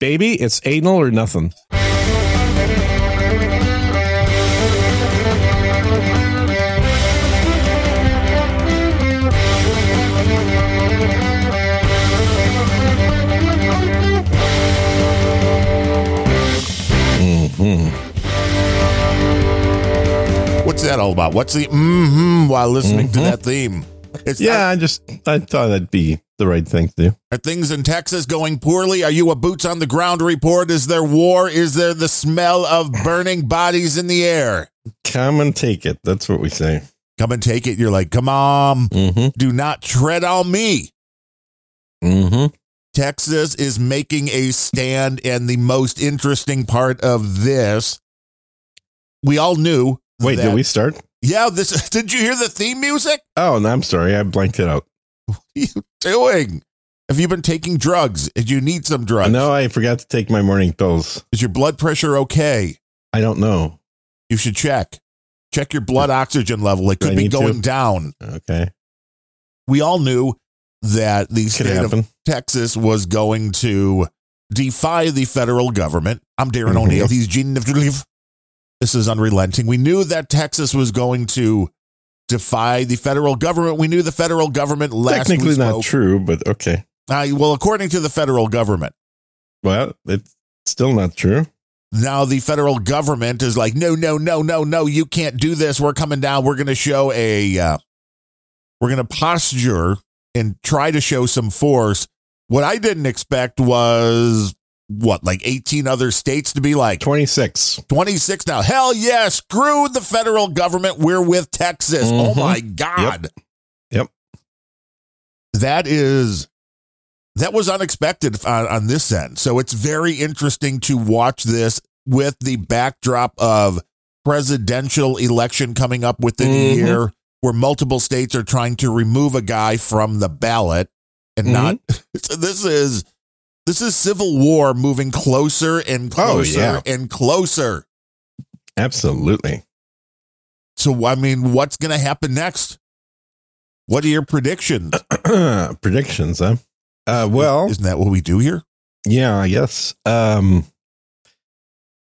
baby, it's anal or nothing. What's that all about? What's the mm-hmm while listening to that theme? It's Yeah, I just I thought that'd be the right thing to do. Are things in Texas going poorly? Are you a boots on the ground report? Is there war? Is there the smell of burning bodies in the air? Come and take it. That's what we say. Come and take it. You're like, come on, Mm-hmm. do not tread on me. Mm-hmm. Texas is making a stand, and the most interesting part of this, we all knew. Wait, did we start? Yeah, this. Did you hear the theme music? Oh, no, I'm sorry. I blanked it out. What are you doing? Have you been taking drugs? Did you need some drugs? No, I forgot to take my morning pills. Is your blood pressure okay? I don't know. You should check. Check your blood oxygen level. It could be need to? going down. Okay. We all knew that the Could state of. Texas was going to defy the federal government. I'm Darren Mhm. O'Neill. He's Gene. This is unrelenting. We knew that Texas was going to defy the federal government. We knew the federal government last Technically not true, but okay. Uh, well, according to the federal government, Well, it's still not true. now the federal government is like, no, no, no, no, no, you can't do this. We're coming down. We're going to show a, uh, we're going to posture and try to show some force. What I didn't expect was what, like 18 other states to be like 26. 26 now. Hell yeah, screw the federal government. We're with Texas. Oh Mhm. my God. Yep. That is, that was unexpected on, on this end. So it's very interesting to watch this with the backdrop of presidential election coming up within a Mhm. year where multiple states are trying to remove a guy from the ballot and Mhm. not so this is this is civil war moving closer and Oh, closer yeah. and closer Absolutely. so i mean what's going to happen next what are your predictions Predictions, huh? Uh, well, isn't that what we do here yeah, I guess. Um,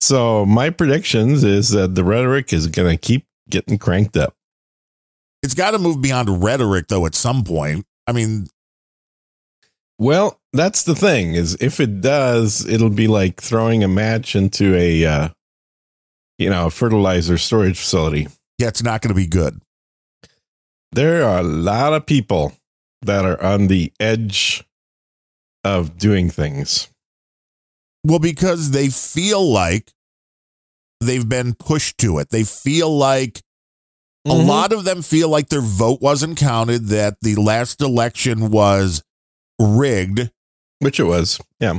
so my predictions is that the rhetoric is going to keep getting cranked up. it's got to move beyond rhetoric though at some point i mean Well, that's the thing is if it does, it'll be like throwing a match into a, uh, you know, a fertilizer storage facility. yeah it's not going to be good There are a lot of people that are on the edge of doing things. Well, because they feel like they've been pushed to it. They feel like a Mhm. lot of them feel like their vote wasn't counted, that the last election was rigged Which it was. Yeah.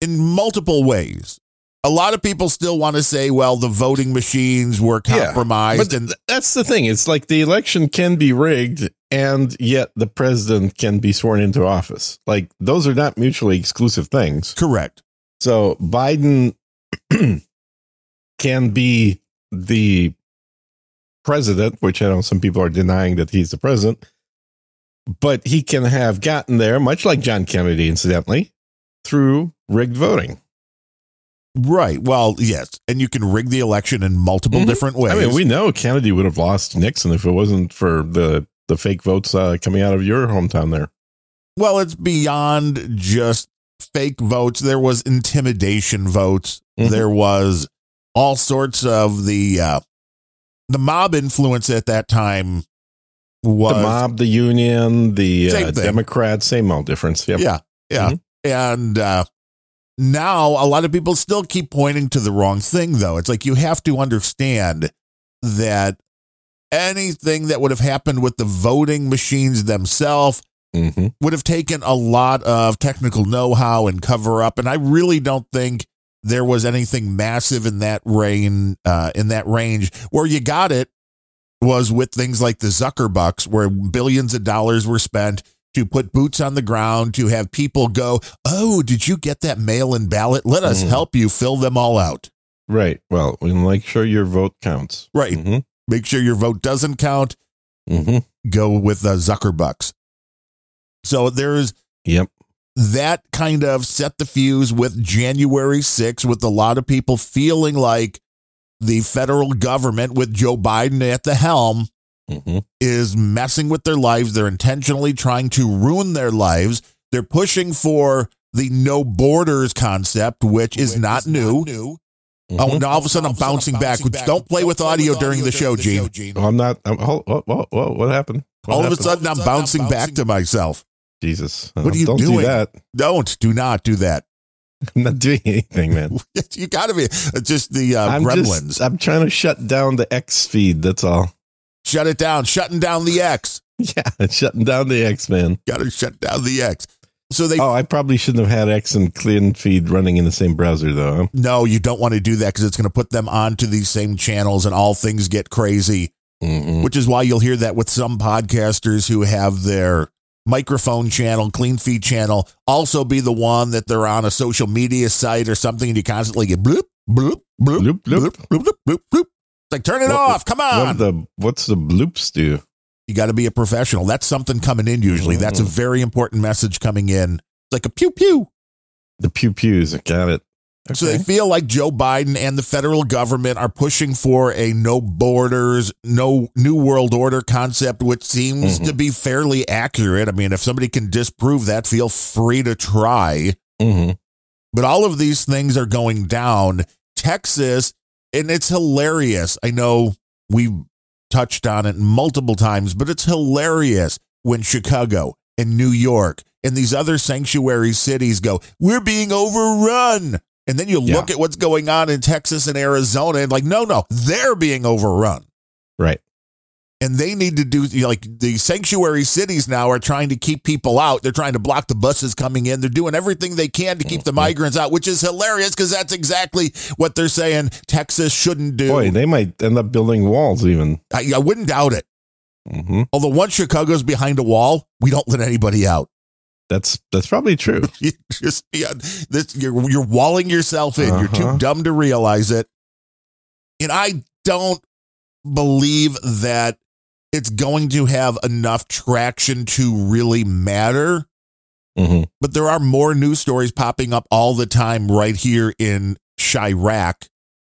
in multiple ways. A lot of people still want to say, well, the voting machines were Yeah, compromised. But and that's the thing. It's like the election can be rigged and yet the president can be sworn into office. Like those are not mutually exclusive things. correct. So Biden can be the president, which I know some people are denying that he's the president, but he can have gotten there, much like John Kennedy, incidentally, through rigged voting. Right. Well, yes. And you can rig the election in multiple Mhm. different ways. I mean, we know Kennedy would have lost Nixon if it wasn't for the the fake votes uh, coming out of your hometown there. Well, it's beyond just fake votes. There was intimidation votes. Mhm. There was all sorts of the uh, the mob influence at that time was the mob, the union, the Same uh. Democrats, same old difference. Yep. yeah, yeah. Mhm. And uh, now a lot of people still keep pointing to the wrong thing, though. It's like you have to understand that anything that would have happened with the voting machines themselves hmm would have taken a lot of technical know-how and cover up and i really don't think there was anything massive in that reign uh, in that range where you got it was with things like the zuckerbucks where billions of dollars were spent to put boots on the ground to have people go oh did you get that mail-in ballot let us Mhm. help you fill them all out Right. Well, we make sure your vote counts. right hmm make sure your vote doesn't count hmm go with the zuckerbucks so there's Yep. that kind of set the fuse with January 6th, with a lot of people feeling like the federal government with Joe Biden at the helm hmm is messing with their lives. They're intentionally trying to ruin their lives. They're pushing for the no borders concept, which is not new. New. Oh, now all of a sudden I'm bouncing back. Don't play with audio during the show, Gene. Oh, I'm not. I'm, oh, oh, oh, oh, what happened? What All of a happened? sudden I'm bouncing back to myself. Jesus. What are you Don't doing? do that. Don't, do not do that. I'm not doing anything, man. You got to be just the uh, I'm gremlins. just. I'm trying to shut down the X feed. That's all. Shut it down. Shutting down the X. Yeah, shutting down the X, man. Got to shut down the X. So they Oh, I probably shouldn't have had X and Clean Feed running in the same browser, though. no, you don't want to do that because it's going to put them onto these same channels and all things get crazy. Mm-mm. which is why you'll hear that with some podcasters who have their microphone channel, clean feed channel, also be the one that they're on a social media site or something, and you constantly get bloop, bloop, bloop, Bloop, bloop. bloop, bloop, bloop, bloop, bloop. It's like turn it What- off. Come What on. the what's the bloops do? you got to be a professional. That's something coming in usually. That's a Mm. very important message coming in. It's like a pew pew. The pew pews. I got it. So they feel like Joe Biden and the federal government are pushing for a no borders, no new world order concept, which seems Mhm. to be fairly accurate. I mean, if somebody can disprove that, feel free to try. Mhm. But all of these things are going down. Texas, and it's hilarious. I know we've touched on it multiple times, but it's hilarious when Chicago and New York and these other sanctuary cities go, we're being overrun. And then you Yeah. look at what's going on in Texas and Arizona and like, no, no, they're being overrun. Right. And they need to do like the sanctuary cities now are trying to keep people out. They're trying to block the buses coming in. They're doing everything they can to keep the Mhm. migrants out, which is hilarious because that's exactly what they're saying Texas shouldn't do. Boy, they might end up building walls even. I, I wouldn't doubt it. hmm Although once Chicago's behind a wall, we don't let anybody out. That's that's probably true. You just yeah, this you're you're walling yourself in. You're Uh-huh. too dumb to realize it. And I don't believe that it's going to have enough traction to really matter. hmm But there are more news stories popping up all the time right here in Chiraq,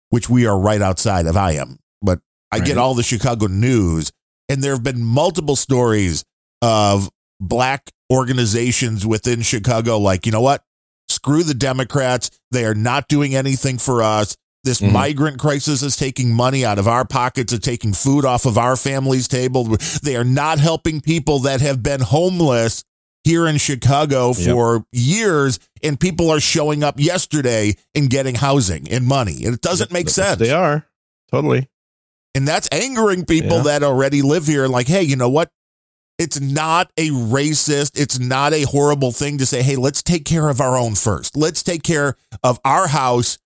which we are right outside of I am. But I get all the Chicago news, and there have been multiple stories of black organizations within Chicago, like, you know what? Screw the Democrats. They are not doing anything for us. This Mhm. migrant crisis is taking money out of our pockets, it's taking food off of our family's table. They are not helping people that have been homeless here in Chicago Yep. for years, and people are showing up yesterday and getting housing and money. And it doesn't make sense. They are totally. And that's angering people Yeah. that already live here. Like, hey, you know what? It's not a racist, it's not a horrible thing to say, hey, let's take care of our own first. Let's take care of our house,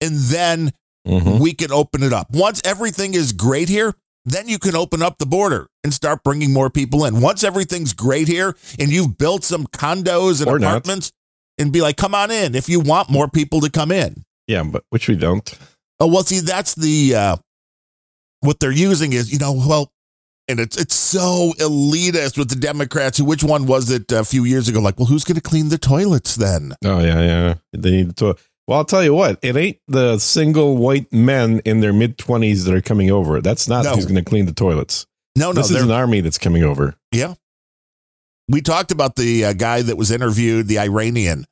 and then hmm we can open it up. Once everything is great here, then you can open up the border and start bringing more people in. Once everything's great here and you've built some condos and Or not. apartments and be like, come on in if you want more people to come in. Yeah, but which we don't. Oh, well, see, that's the, uh, what they're using is, you know, well, and it's it's so elitist with the Democrats. Who, which one was it a few years ago? Like, well, who's going to clean the toilets then? Oh yeah, yeah. They need to. Well, I'll tell you what. It ain't the single white men in their mid twenties that are coming over. That's not No. who's going to clean the toilets. No, no, this is an army that's coming over. Yeah. We talked about the uh, guy that was interviewed, the Iranian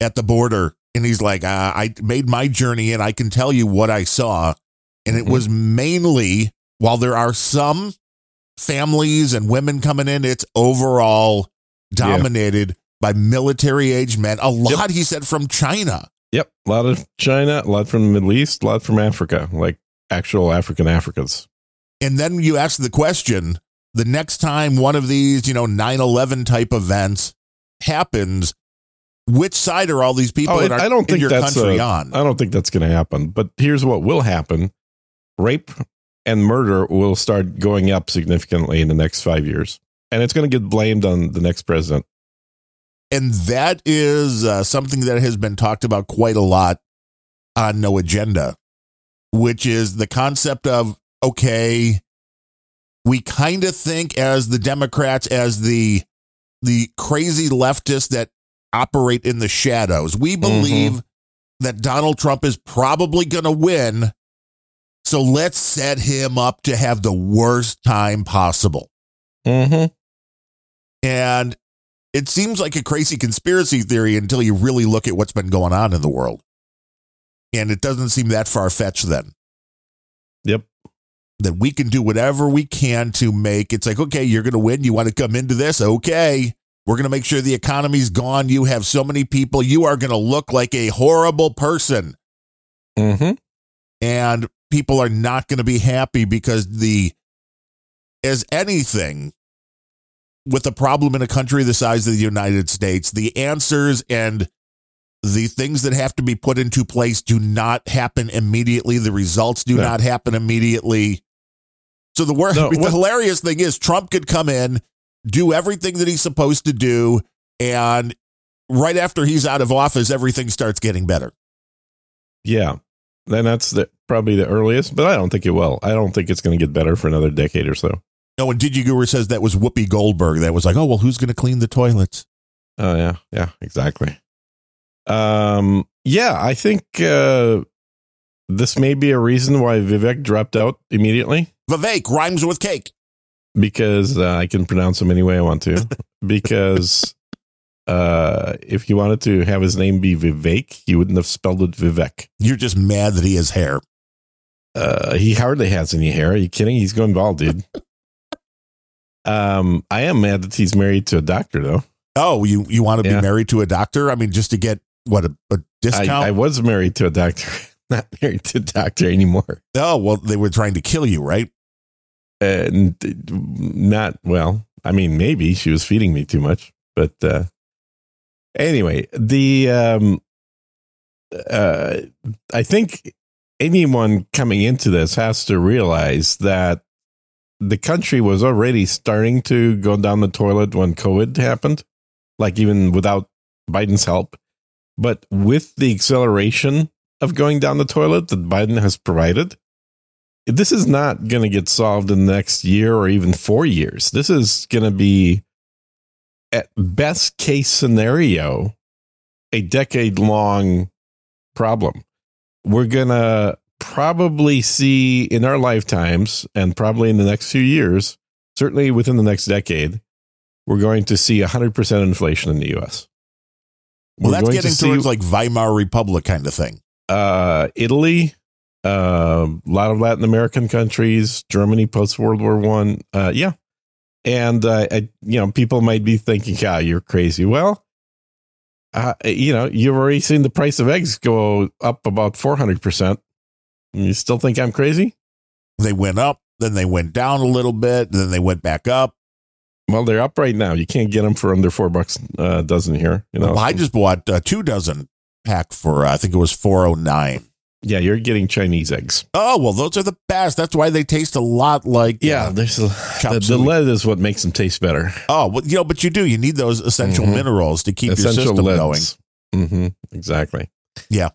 at the border, and he's like, uh, I made my journey and I can tell you what I saw. And it Mhm. was mainly, while there are some families and women coming in, it's overall dominated by military age men. A lot, he said, from China. Yep, a lot of China, a lot from the Middle East, a lot from Africa, like actual African Africans. And then you ask the question the next time one of these, you know, 9 11 type events happens, which side are all these people Oh, in, our, I don't in think your that's country a- on? I don't think that's going to happen. But here's what will happen: rape and murder will start going up significantly in the next five years, and it's going to get blamed on the next president. And that is uh, something that has been talked about quite a lot on No Agenda, which is the concept of okay, we kind of think as the Democrats, as the the crazy leftists that operate in the shadows. We believe that Donald Trump is probably going to win. So let's set him up to have the worst time possible. Mm-hmm. And it seems like a crazy conspiracy theory until you really look at what's been going on in the world. And it doesn't seem that far fetched then. Yep. That we can do whatever we can to make it's like, okay, you're going to win. You want to come into this? Okay. We're going to make sure the economy's gone. You have so many people. You are going to look like a horrible person. Mm-hmm. And people are not going to be happy because the, as anything, with a problem in a country the size of the United States, the answers and the things that have to be put into place do not happen immediately. The results do No. not happen immediately. So the worst, No, the what- hilarious thing is Trump could come in, do everything that he's supposed to do, and right after he's out of office, everything starts getting better. Yeah. Then that's the, probably the earliest, but I don't think it will. I don't think it's going to get better for another decade or so. Oh, and Digi Guru says that was Whoopi Goldberg. That was like, oh well, who's going to clean the toilets? Oh yeah, yeah, exactly. Um, yeah, I think uh, this may be a reason why Vivek dropped out immediately Vivek rhymes with cake. because uh, I can pronounce him any way I want to. because uh, if he wanted to have his name be Vivek, he wouldn't have spelled it Vivek. You're just mad that he has hair. Uh, he hardly has any hair. Are you kidding? He's going bald, dude. um, I am mad that he's married to a doctor, though. Oh, you you want to Yeah. be married to a doctor? I mean, just to get what a, a discount? I, I was married to a doctor, not married to a doctor anymore. oh, well, they were trying to kill you, right? and not well i mean maybe she was feeding me too much but uh anyway the um uh i think anyone coming into this has to realize that the country was already starting to go down the toilet when covid happened like even without biden's help but with the acceleration of going down the toilet that biden has provided this is not going to get solved in the next year or even four years. This is going to be, at best case scenario, a decade long problem. We're going to probably see in our lifetimes and probably in the next few years, certainly within the next decade, we're going to see 100% inflation in the US. Well, We're that's getting to see, towards like Weimar Republic kind of thing. uh, Italy, uh, a lot of Latin American countries, Germany post World War One. Uh, yeah, and uh, I, you know, people might be thinking, "Yeah, you're crazy." Well, uh, you know, you've already seen the price of eggs go up about four hundred percent. You still think I'm crazy? They went up, then they went down a little bit, then they went back up. Well, they're up right now. You can't get them for under four bucks uh, a dozen here. You know, Well, I just bought a two dozen pack for uh, I think it was four oh nine. Yeah, you're getting Chinese eggs. Oh well, those are the best. That's why they taste a lot like Yeah, uh, there's a, the, the lead is what makes them taste better. Oh, well, you know, but you do. You need those essential Mhm. minerals to keep your system going. Mm-hmm. exactly. Yeah.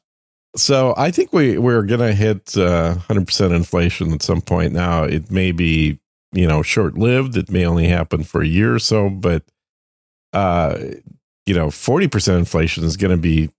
So I think we we're gonna hit uh, hundred percent inflation at some point. Now it may be you know short lived. It may only happen for a year or so, but uh, you know forty percent inflation is going to be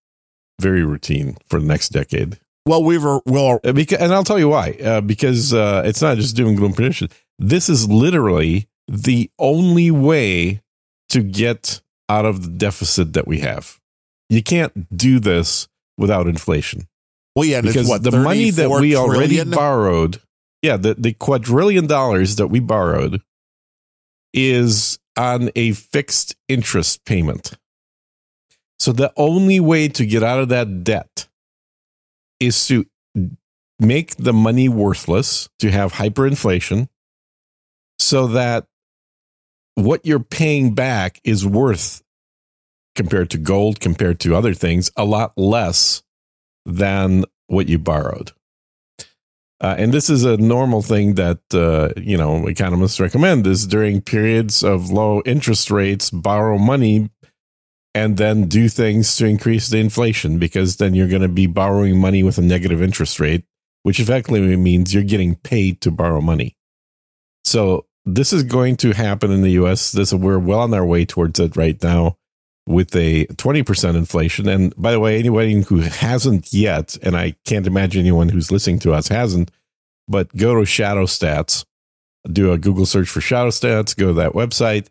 very routine for the next decade. Well, we were well. Uh, Because, and I'll tell you why. Uh, because uh, it's not just doom and gloom prediction. This is literally the only way to get out of the deficit that we have. You can't do this without inflation Well, yeah, because what the money that 34 we already borrowed, yeah, the, the quadrillion dollars that we borrowed is on a fixed interest payment. So the only way to get out of that debt is to make the money worthless, to have hyperinflation, so that what you're paying back is worth compared to gold, compared to other things, a lot less than what you borrowed. Uh, and this is a normal thing that uh, you know economists recommend is during periods of low interest rates borrow money and then do things to increase the inflation because then you're going to be borrowing money with a negative interest rate which effectively means you're getting paid to borrow money so this is going to happen in the US this we're well on our way towards it right now with a 20% inflation. And by the way, anybody who hasn't yet, and I can't imagine anyone who's listening to us hasn't, but go to Shadow Stats, do a Google search for Shadow Stats, go to that website.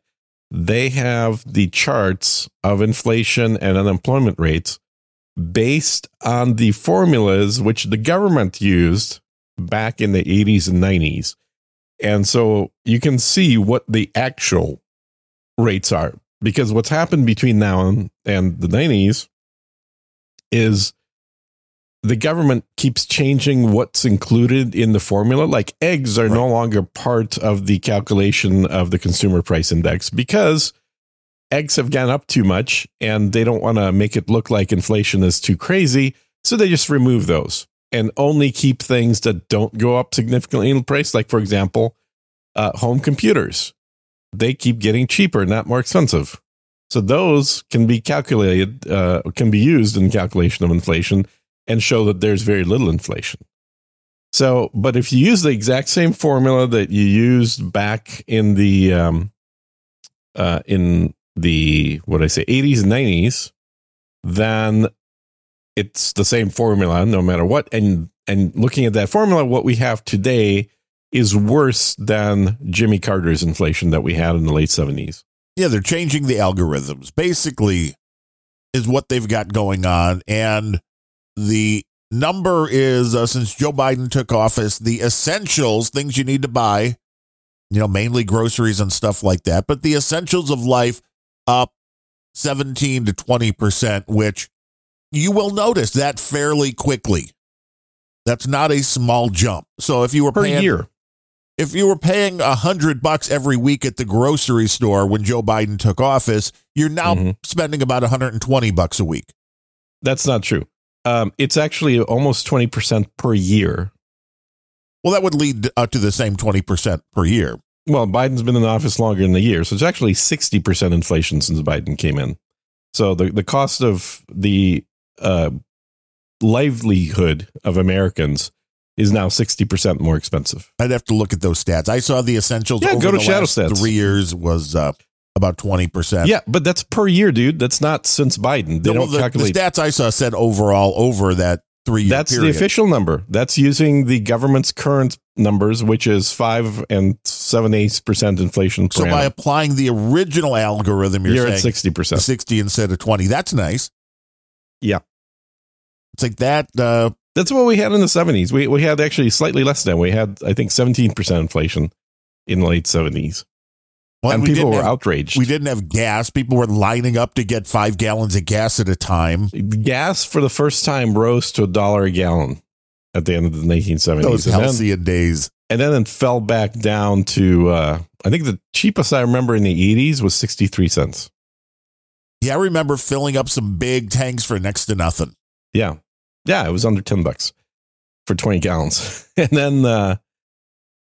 They have the charts of inflation and unemployment rates based on the formulas which the government used back in the 80s and 90s. And so you can see what the actual rates are because what's happened between now and, and the 90s is the government keeps changing what's included in the formula. Like eggs are right. no longer part of the calculation of the consumer price index because eggs have gone up too much and they don't want to make it look like inflation is too crazy. So they just remove those and only keep things that don't go up significantly in price. Like, for example, uh, home computers. They keep getting cheaper, not more expensive. So those can be calculated, uh, can be used in calculation of inflation and show that there's very little inflation. So, but if you use the exact same formula that you used back in the um, uh, in the what I say 80s and 90s, then it's the same formula no matter what. And and looking at that formula, what we have today is worse than Jimmy Carter's inflation that we had in the late 70s. Yeah, they're changing the algorithms. Basically, is what they've got going on, and the number is uh, since Joe Biden took office, the essentials, things you need to buy, you know, mainly groceries and stuff like that, but the essentials of life up 17 to 20%, which you will notice that fairly quickly. That's not a small jump. So if you were per paying, year, if you were paying a hundred bucks every week at the grocery store when Joe Biden took office, you're now mm-hmm. spending about 120 bucks a week. That's not true. Um, it's actually almost 20% per year. Well, that would lead uh, to the same 20% per year. Well, Biden's been in office longer than a year, so it's actually 60% inflation since Biden came in. So the, the cost of the uh, livelihood of Americans is now 60% more expensive. I'd have to look at those stats. I saw the essentials yeah, go to Shadow Stats. three years was uh, about 20%. Yeah, but that's per year, dude. That's not since Biden. They no, don't the, calculate. The stats I saw said overall over that three year That's period. the official number. That's using the government's current numbers, which is five and seven eighths percent inflation. so by applying the original algorithm, you're, you're at sixty percent, sixty instead of twenty. That's nice. Yeah, it's like that. Uh, That's what we had in the seventies. We we had actually slightly less than we had. I think seventeen percent inflation in the late seventies. Well, and people were have, outraged. We didn't have gas. People were lining up to get five gallons of gas at a time. Gas for the first time rose to a dollar a gallon at the end of the 1970s. Those halcyon days. And then it fell back down to, uh, I think the cheapest I remember in the 80s was 63 cents. Yeah, I remember filling up some big tanks for next to nothing. Yeah. Yeah, it was under 10 bucks for 20 gallons. and then uh,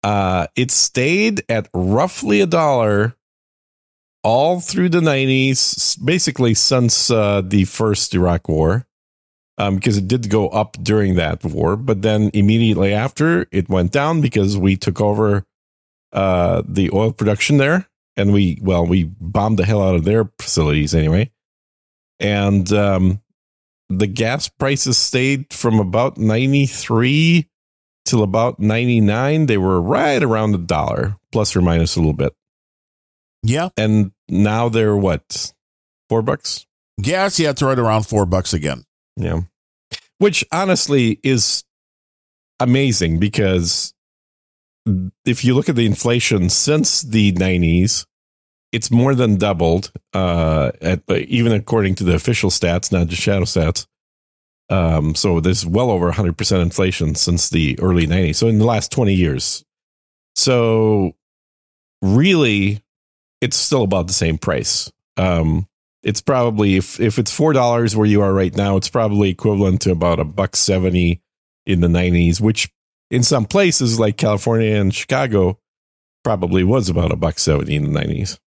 uh, it stayed at roughly a dollar all through the 90s, basically since uh, the first Iraq War, um, because it did go up during that war. But then immediately after, it went down because we took over uh, the oil production there. And we, well, we bombed the hell out of their facilities anyway. And um, the gas prices stayed from about 93 till about 99 they were right around a dollar plus or minus a little bit yeah and now they're what four bucks gas yeah it's right around four bucks again yeah which honestly is amazing because if you look at the inflation since the 90s it's more than doubled uh at, even according to the official stats not just shadow stats um, so there's well over 100% inflation since the early 90s. So in the last 20 years. So really, it's still about the same price. Um, it's probably if if it's four dollars where you are right now, it's probably equivalent to about a buck seventy in the nineties, which in some places like California and Chicago probably was about a buck seventy in the nineties.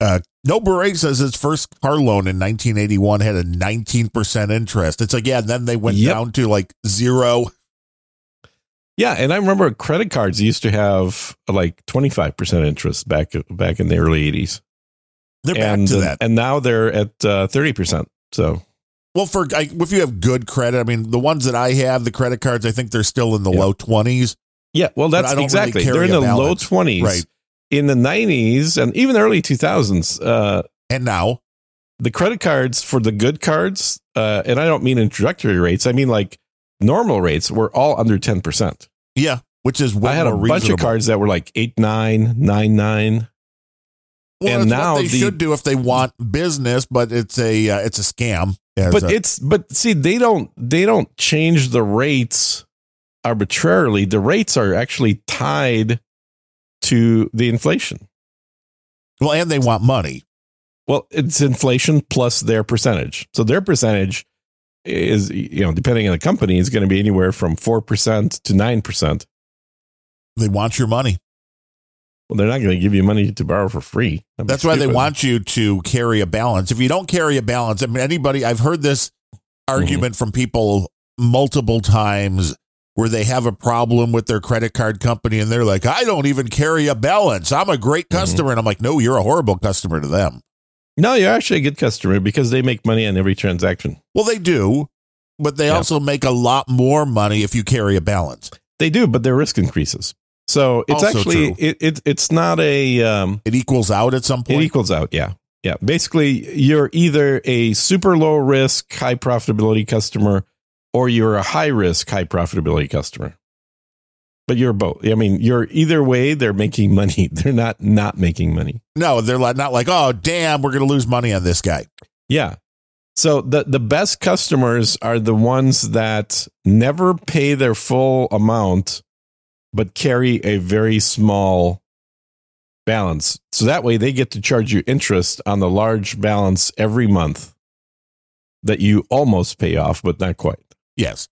Uh, no Beret says his first car loan in 1981 had a 19% interest. It's like, yeah, and then they went yep. down to like zero. Yeah, and I remember credit cards used to have like 25% interest back back in the early 80s. They're and back to that. and now they're at uh, thirty percent. So Well, for I, if you have good credit, I mean, the ones that I have, the credit cards, I think they're still in the Yeah. low twenties. yeah, well, that's don't really exactly they're in the low twenties, Right. In the nineties and even early two thousands, uh, And now, the credit cards for the good cards, uh, and I don't mean introductory rates, I mean like normal rates were all under ten percent. yeah, which is I had a more bunch of cards that were like eight nine, nine nine. Well, and now what they the- should do if they want business, but it's a uh, it's a scam. but a- it's but see they don't they don't change the rates arbitrarily the rates are actually tied to the inflation well, and they want money. well it's inflation plus their percentage so their percentage is you know depending on the company is going to be anywhere from 4% to 9% They want your money. well they're not going to give you money to borrow for free That'd That's why they want you to carry a balance. If you don't carry a balance, I mean, anybody, I've heard this argument Mm-hmm. from people multiple times where they have a problem with their credit card company and they're like, I don't even carry a balance. I'm a great Mm-hmm. customer. And I'm like, no, you're a horrible customer to them. No you're actually a good customer because they make money on every transaction Well, they do, but they Yeah. also make a lot more money if you carry a balance. they do but their risk increases so it's Also actually it, it it's not a um It equals out at some point. It equals out. Yeah. Yeah. Basically, you're either a super low risk, high profitability customer or you're a high risk, high profitability customer. But you're both. I mean, you're either way, they're making money. They're not not making money. no, they're like, not like, oh, damn, we're going to lose money on this guy. Yeah. So the the best customers are the ones that never pay their full amount but carry a very small balance. So that way they get to charge you interest on the large balance every month that you almost pay off but not quite. Yes.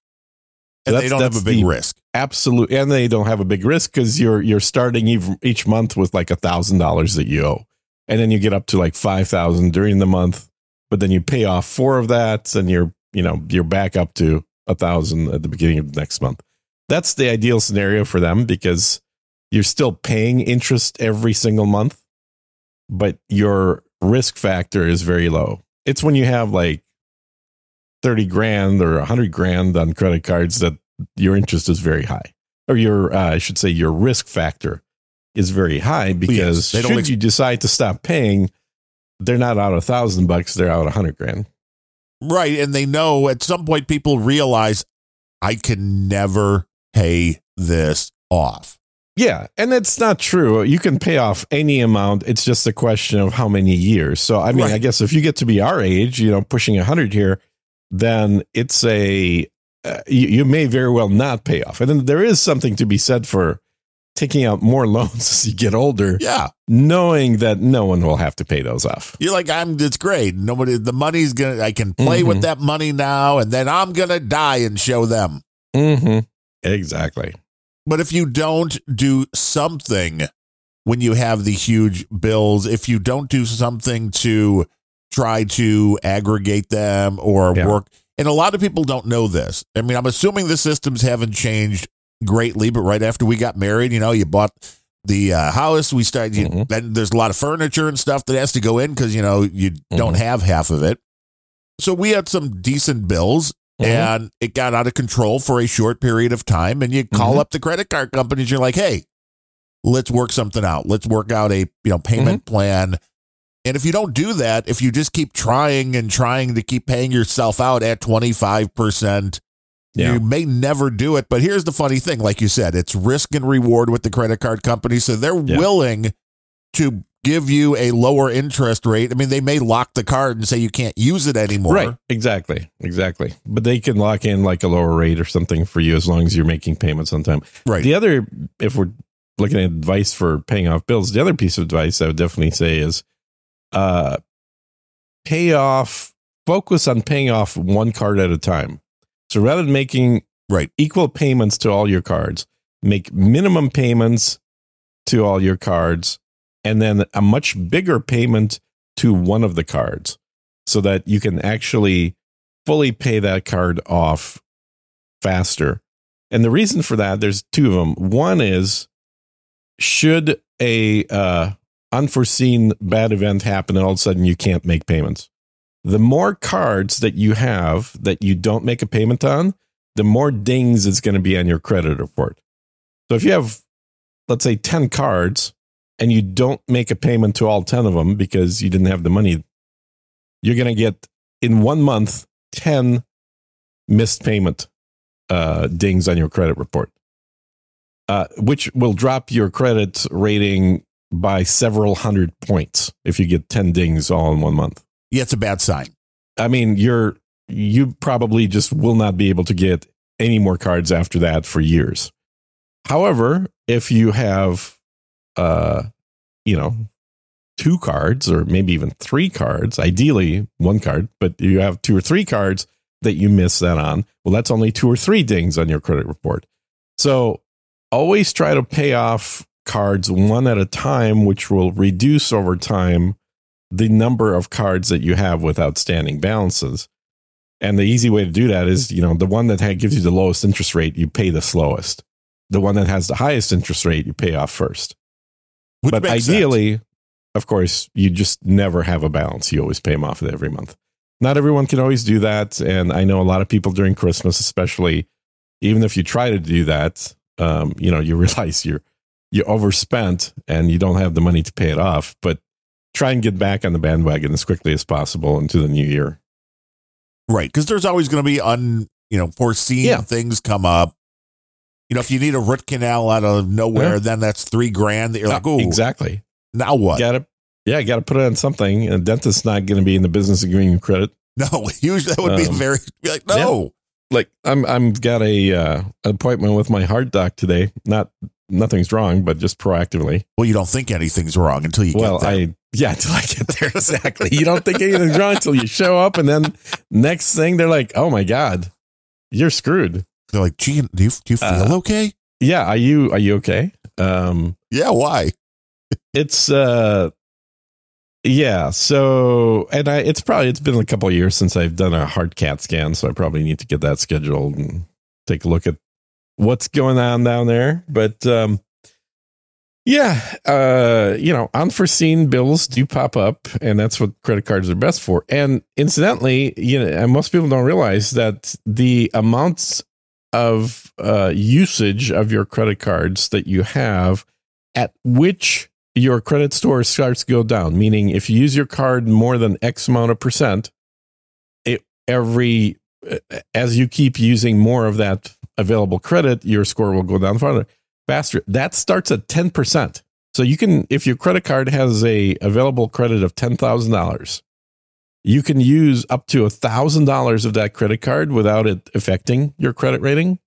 And they don't have a big the- risk. Absolutely. And they don't have a big risk cuz you're you're starting each, month with like a $1000 that you owe. And then you get up to like 5000 during the month but then you pay off four of that and you're you know you're back up to a thousand at the beginning of the next month that's the ideal scenario for them because you're still paying interest every single month but your risk factor is very low it's when you have like 30 grand or 100 grand on credit cards that your interest is very high or your uh, i should say your risk factor is very high because they don't should ex- you decide to stop paying they're not out a thousand bucks they're out a hundred grand Right. And they know at some point people realize I can never pay this off. yeah and it's not true you can pay off any amount it's just a question of how many years so i mean i guess if you get to be our age you know pushing a hundred here then it's a uh, you, you may very well not pay off and then there is something to be said for taking out more loans as you get older Yeah. knowing that no one will have to pay those off You're like, I'm it's great. Nobody the money's gonna I can play Mhm. with that money now and then I'm gonna die and show them. mm-hmm. exactly But if you don't do something when you have the huge bills, if you don't do something to try to aggregate them or Yeah. work, and a lot of people don't know this. I mean, I'm assuming the systems haven't changed greatly, but right after we got married, you know, you bought the uh, house, we started, you, Mhm. then there's a lot of furniture and stuff that has to go in because, you know, you don't Mhm. have half of it. So we had some decent bills Mhm. and it got out of control for a short period of time. And you call Mhm. up the credit card companies, you're like, hey, let's work something out. Let's work out a you know payment Mm-hmm. plan. And if you don't do that, if you just keep trying and trying to keep paying yourself out at 25%, Yeah. you may never do it. But here's the funny thing like you said, it's risk and reward with the credit card company. So they're Yeah. willing to give you a lower interest rate. I mean, they may lock the card and say you can't use it anymore. Right. Exactly. Exactly. But they can lock in like a lower rate or something for you as long as you're making payments on time. Right. The other, if we're looking at advice for paying off bills, the other piece of advice I would definitely say is uh, pay off, focus on paying off one card at a time. So rather than making Right. equal payments to all your cards, make minimum payments to all your cards and then a much bigger payment to one of the cards so that you can actually fully pay that card off faster. And the reason for that, there's two of them. One is should a uh, unforeseen bad event happen and all of a sudden you can't make payments. The more cards that you have that you don't make a payment on, the more dings it's going to be on your credit report. So if you have, let's say, 10 cards and you don't make a payment to all 10 of them because you didn't have the money, you're going to get in one month 10 missed payment uh, dings on your credit report, uh, which will drop your credit rating by several hundred points if you get 10 dings all in one month. Yeah, it's a bad sign. I mean, you're you probably just will not be able to get any more cards after that for years. However, if you have uh you know, two cards or maybe even three cards, ideally one card, but you have two or three cards that you miss that on, well that's only two or three dings on your credit report. So, always try to pay off cards one at a time which will reduce over time the number of cards that you have with outstanding balances. And the easy way to do that is, you know, the one that gives you the lowest interest rate, you pay the slowest. The one that has the highest interest rate, you pay off first. Which but ideally, sense. of course, you just never have a balance. You always pay them off every month. Not everyone can always do that. And I know a lot of people during Christmas, especially, even if you try to do that, um, you know, you realize you're you overspent and you don't have the money to pay it off. But try and get back on the bandwagon as quickly as possible into the new year. right? Because there's always going to be un, you know, foreseen Yeah. things come up. You know, if you need a root canal out of nowhere, Yeah. then that's three grand that you're like, oh, exactly. now what? Got to yeah, got to put it on something. And a dentist's not going to be in the business of giving you credit. No, usually that would be Um, very like, no. Like I'm I'm got a uh, appointment with my heart doc today. Not nothing's wrong, but just proactively. Well, you don't think anything's wrong until you well, get there. I yeah, until I get there exactly. you don't think anything's wrong until you show up, and then next thing they're like, "Oh my god, you're screwed." They're like, gee, do you, do you feel Uh, okay? Yeah, are you are you okay? Um, Yeah, why? it's uh yeah so and i it's probably it's been a couple of years since i've done a hard cat scan so i probably need to get that scheduled and take a look at what's going on down there but um yeah uh you know unforeseen bills do pop up and that's what credit cards are best for and incidentally you know and most people don't realize that the amounts of uh usage of your credit cards that you have at which your credit score starts to go down. Meaning, if you use your card more than X amount of percent, it every uh, as you keep using more of that available credit, your score will go down farther faster. That starts at ten percent. So you can, if your credit card has a available credit of ten thousand dollars, you can use up to a thousand dollars of that credit card without it affecting your credit rating.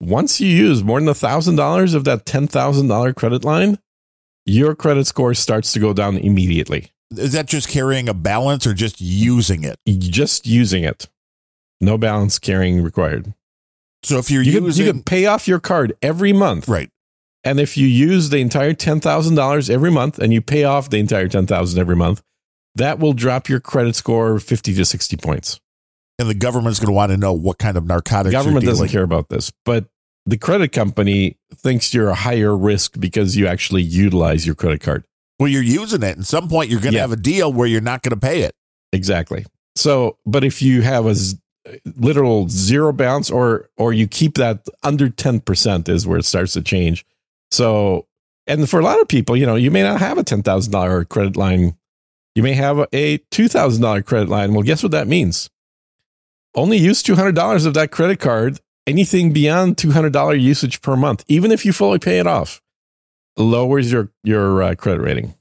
Once you use more than a thousand dollars of that ten thousand dollar credit line, your credit score starts to go down immediately. Is that just carrying a balance or just using it? Just using it, no balance carrying required. So if you're You can, using you can pay off your card every month, right, and if you use the entire ten thousand dollars every month, and you pay off the entire ten thousand every month, that will drop your credit score fifty to sixty points. and the government's going to want to know what kind of narcotics The government doesn't care about this, but the credit company thinks you're a higher risk because you actually utilize your credit card. Well, you're using it. And at some point, you're going to Yeah. have a deal where you're not going to pay it. Exactly. So, but if you have a literal zero bounce or or you keep that under 10% is where it starts to change. So, and for a lot of people, you know, you may not have a $10,000 credit line. You may have a $2,000 credit line. Well, guess what that means? Only use $200 of that credit card. Anything beyond $200 usage per month, even if you fully pay it off, lowers your your uh, credit rating.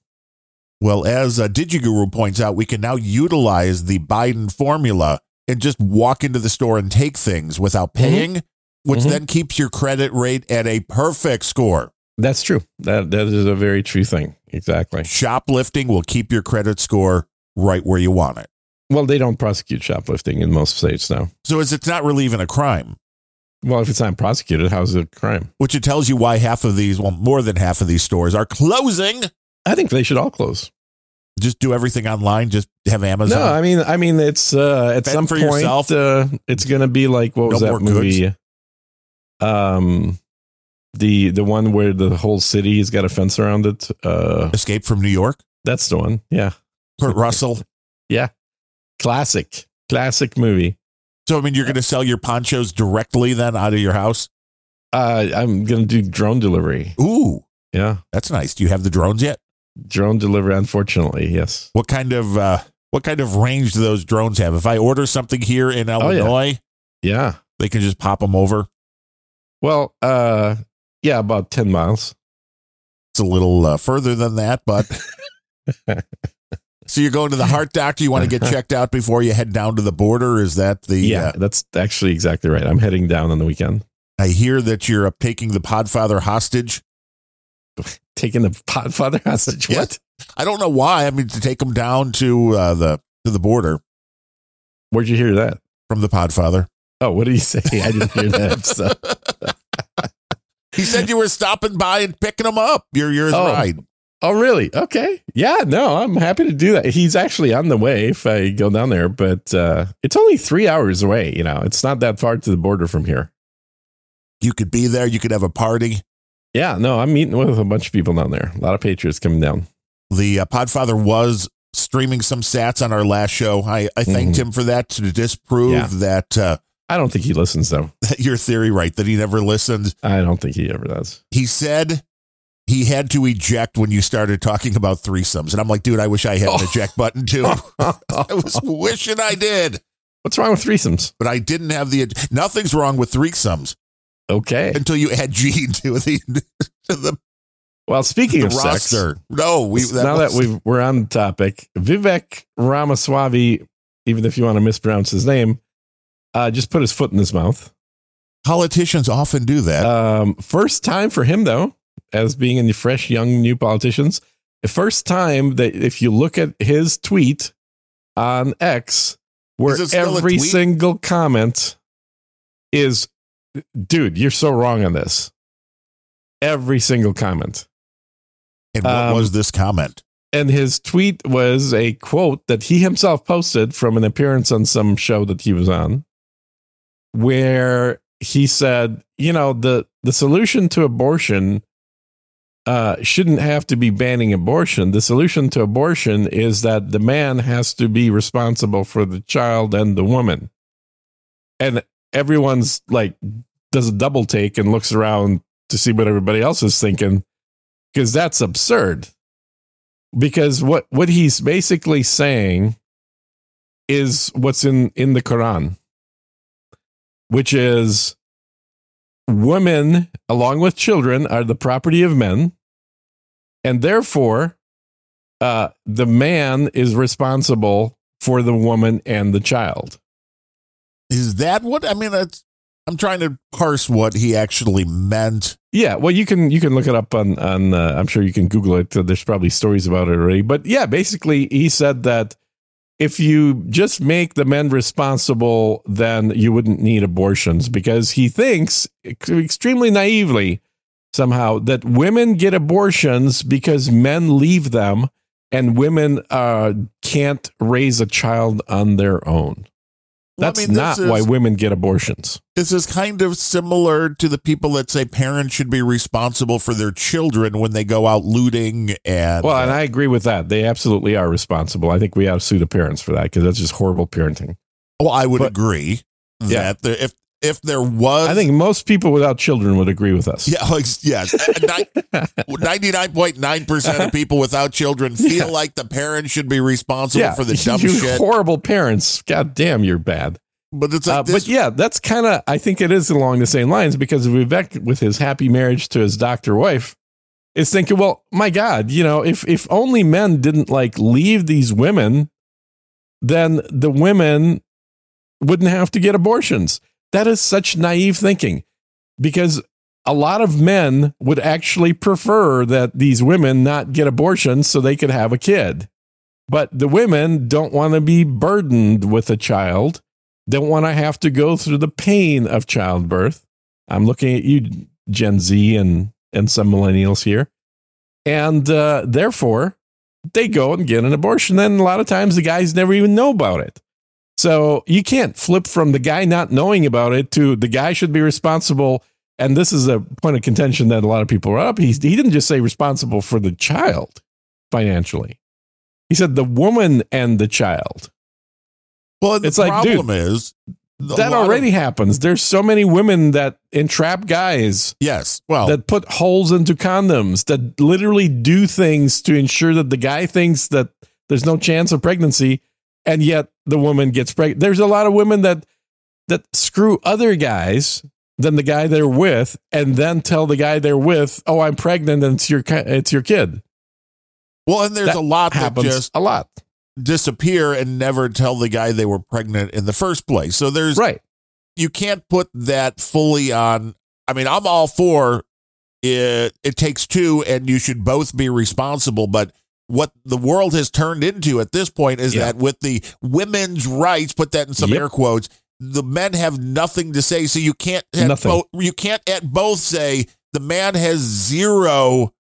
Well, as uh, DigiGuru points out, we can now utilize the Biden formula and just walk into the store and take things without paying, which Mhm. then keeps your credit rate at a perfect score. That's true. That that is a very true thing. Exactly. Shoplifting will keep your credit score right where you want it. Well, they don't prosecute shoplifting in most states now. So it's, it's not really even a crime, Well, if it's not prosecuted, how's it a crime? which it tells you why half of these, well, more than half of these stores are closing. I think they should all close. Just do everything online. Just have Amazon. No, I mean, I mean, it's uh, at Fend some for point yourself. Uh, it's going to be like what was No that movie? Um, The the one where the whole city has got a fence around it. Uh, Escape from New York. that's the one. Yeah, Kurt Russell. Yeah, classic, classic movie. So I mean, you're going to sell your ponchos directly then out of your house. Uh, I'm gonna do drone delivery. Ooh, Yeah, that's nice. Do you have the drones yet? Drone delivery. Unfortunately, yes. What kind of uh, what kind of range do those drones have? If I order something here in Oh, yeah. Illinois, Yeah. they can just pop them over. Well, uh, yeah, about ten miles. It's a little uh, further than that, but so you're going to the heart doctor. You want to get checked out before you head down to the border. Is that the? Yeah, uh, that's actually exactly right. I'm heading down on the weekend, I hear that you're uh, taking the Podfather hostage. taking the Podfather hostage. Yeah. What? I don't know why. I mean, to take them down to uh, the to the border Where'd you hear that? from the Podfather. Oh, what did he say? I didn't hear that. So, He said you were stopping by and picking them up. You're yours Oh. ride. oh, really? Okay. Yeah, no, I'm happy to do that. He's actually on the way if I go down there, but uh, it's only three hours away. You know, it's not that far to the border from here. You could be there. You could have a party. Yeah, no, I'm meeting with a bunch of people down there. A lot of Patriots coming down. The uh, Podfather was streaming some stats on our last show. I, I thanked him for that to disprove Yeah. that uh, I don't think he listens, though. your theory right that he never listened. I don't think he ever does. He said he had to eject when you started talking about threesomes, and I'm like, dude, I wish I had an Oh. eject button too. I was wishing I did, What's wrong with threesomes? but I didn't have the. Nothing's wrong with threesomes Okay. until you add Gene to the to the, Well, speaking the of sex. No, we now that we've, we're on the topic, Vivek Ramaswamy, even if you want to mispronounce his name, uh, just put his foot in his mouth. politicians often do that. Um, first time for him, though, as being in the fresh, young, new politicians. The first time that if you look at his tweet on X, where Is it still a every single comment is, dude, you're so wrong on this. Every single comment. and what um, was this comment? and his tweet was a quote that he himself posted from an appearance on some show that he was on where he said you know the the solution to abortion uh, shouldn't have to be banning abortion. The solution to abortion is that the man has to be responsible for the child and the woman. And everyone's like, does a double take and looks around to see what everybody else is thinking because that's absurd. Because what, what he's basically saying is what's in, in the Quran, which is women, along with children, are the property of men. And therefore, uh, the man is responsible for the woman and the child. Is that what I mean? That's, I'm trying to parse what he actually meant. Yeah, well, you can you can look it up on on. Uh, I'm sure you can Google it. There's probably stories about it already. But yeah, basically, he said that if you just make the men responsible, then you wouldn't need abortions because he thinks extremely naively somehow that women get abortions because men leave them and women uh, can't raise a child on their own. Well, I That's mean, not is- why women get abortions. This is kind of similar to the people that say parents should be responsible for their children when they go out looting and Well, and I agree with that. They absolutely are responsible. I think we ought to sue the parents for that because that's just horrible parenting. well, I would but- agree Yeah. that if if there was, I think most people without children would agree with us. yeah, like, yes, ninety nine point nine percent of people without children feel Yeah. like the parents should be responsible yeah, for the dumb you shit. horrible parents. God damn, you're bad. But it's like Uh, but yeah, that's kind of. I think it is along the same lines because Vivek, with his happy marriage to his doctor wife, is thinking, well, my God, you know, if if only men didn't like leave these women, then the women wouldn't have to get abortions. That is such naive thinking, because a lot of men would actually prefer that these women not get abortions so they could have a kid. But the women don't want to be burdened with a child, don't want to have to go through the pain of childbirth. I'm looking at you, Gen Z and, and some millennials here. And uh, therefore, they go and get an abortion. And a lot of times the guys never even know about it. So you can't flip from the guy not knowing about it to the guy should be responsible and this is a point of contention that a lot of people are up. He, he didn't just say responsible for the child financially. He said the woman and the child. Well, the It's like, problem is that lot of- already happens. There's so many women that entrap guys yes. Well, that put holes into condoms that literally do things to ensure that the guy thinks that there's no chance of pregnancy and yet the woman gets pregnant. There's a lot of women that that screw other guys than the guy they're with and then tell the guy they're with, "Oh, I'm pregnant and it's your it's your kid." well, and there's that a lot that just a lot. disappear and never tell the guy they were pregnant in the first place. So there's Right. you can't put that fully on. I mean, I'm all for it. It takes two, and you should both be responsible. But what the world has turned into at this point is Yeah. that with the women's rights, put that in some Yep. air quotes, the men have nothing to say. So you can't at both, you can't at both say the man has zero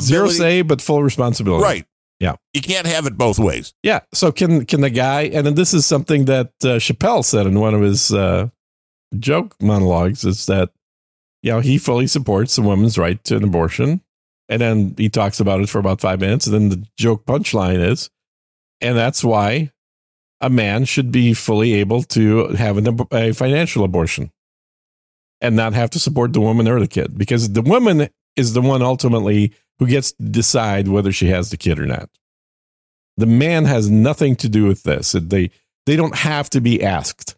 Zero ability- say but full responsibility. right. Yeah. you can't have it both ways. Yeah. So can can the guy and then this is something that uh, Chappelle said in one of his uh, joke monologues is that you know he fully supports the woman's right to an abortion, and then he talks about it for about five minutes, and then the joke punchline is, and that's why a man should be fully able to have an, a financial abortion and not have to support the woman or the kid because the woman is the one ultimately who gets to decide whether she has the kid or not. The man has nothing to do with this. They they don't have to be asked.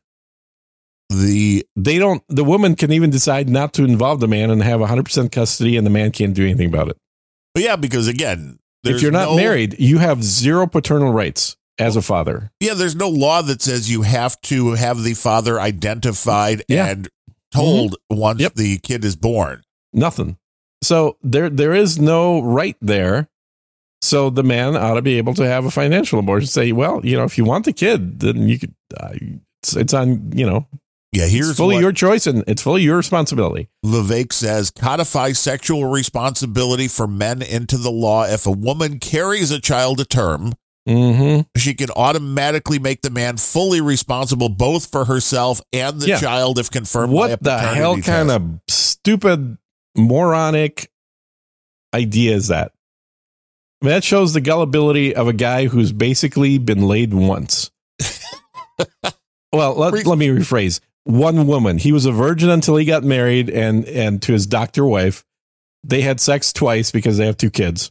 The They don't. The woman can even decide not to involve the man and have 100% custody, and the man can't do anything about it. but yeah, because again, if you're not no- married, you have zero paternal rights as a father. Yeah, there's no law that says you have to have the father identified Yeah. and told once Yep. the kid is born. Nothing. So there there is no right there. So the man ought to be able to have a financial abortion. Say, well, you know, if you want the kid, then you could. Uh, it's, it's on you know. Yeah, here's it's fully what your choice and it's fully your responsibility. Vivek says codify sexual responsibility for men into the law. If a woman carries a child to term, Mm-hmm. she can automatically make the man fully responsible both for herself and the Yeah. child if confirmed What the hell test. kind of stupid, moronic idea is that? I mean, that shows the gullibility of a guy who's basically been laid once. well, let, let me rephrase. One woman. He was a virgin until he got married and and to his doctor wife. They had sex twice because they have two kids.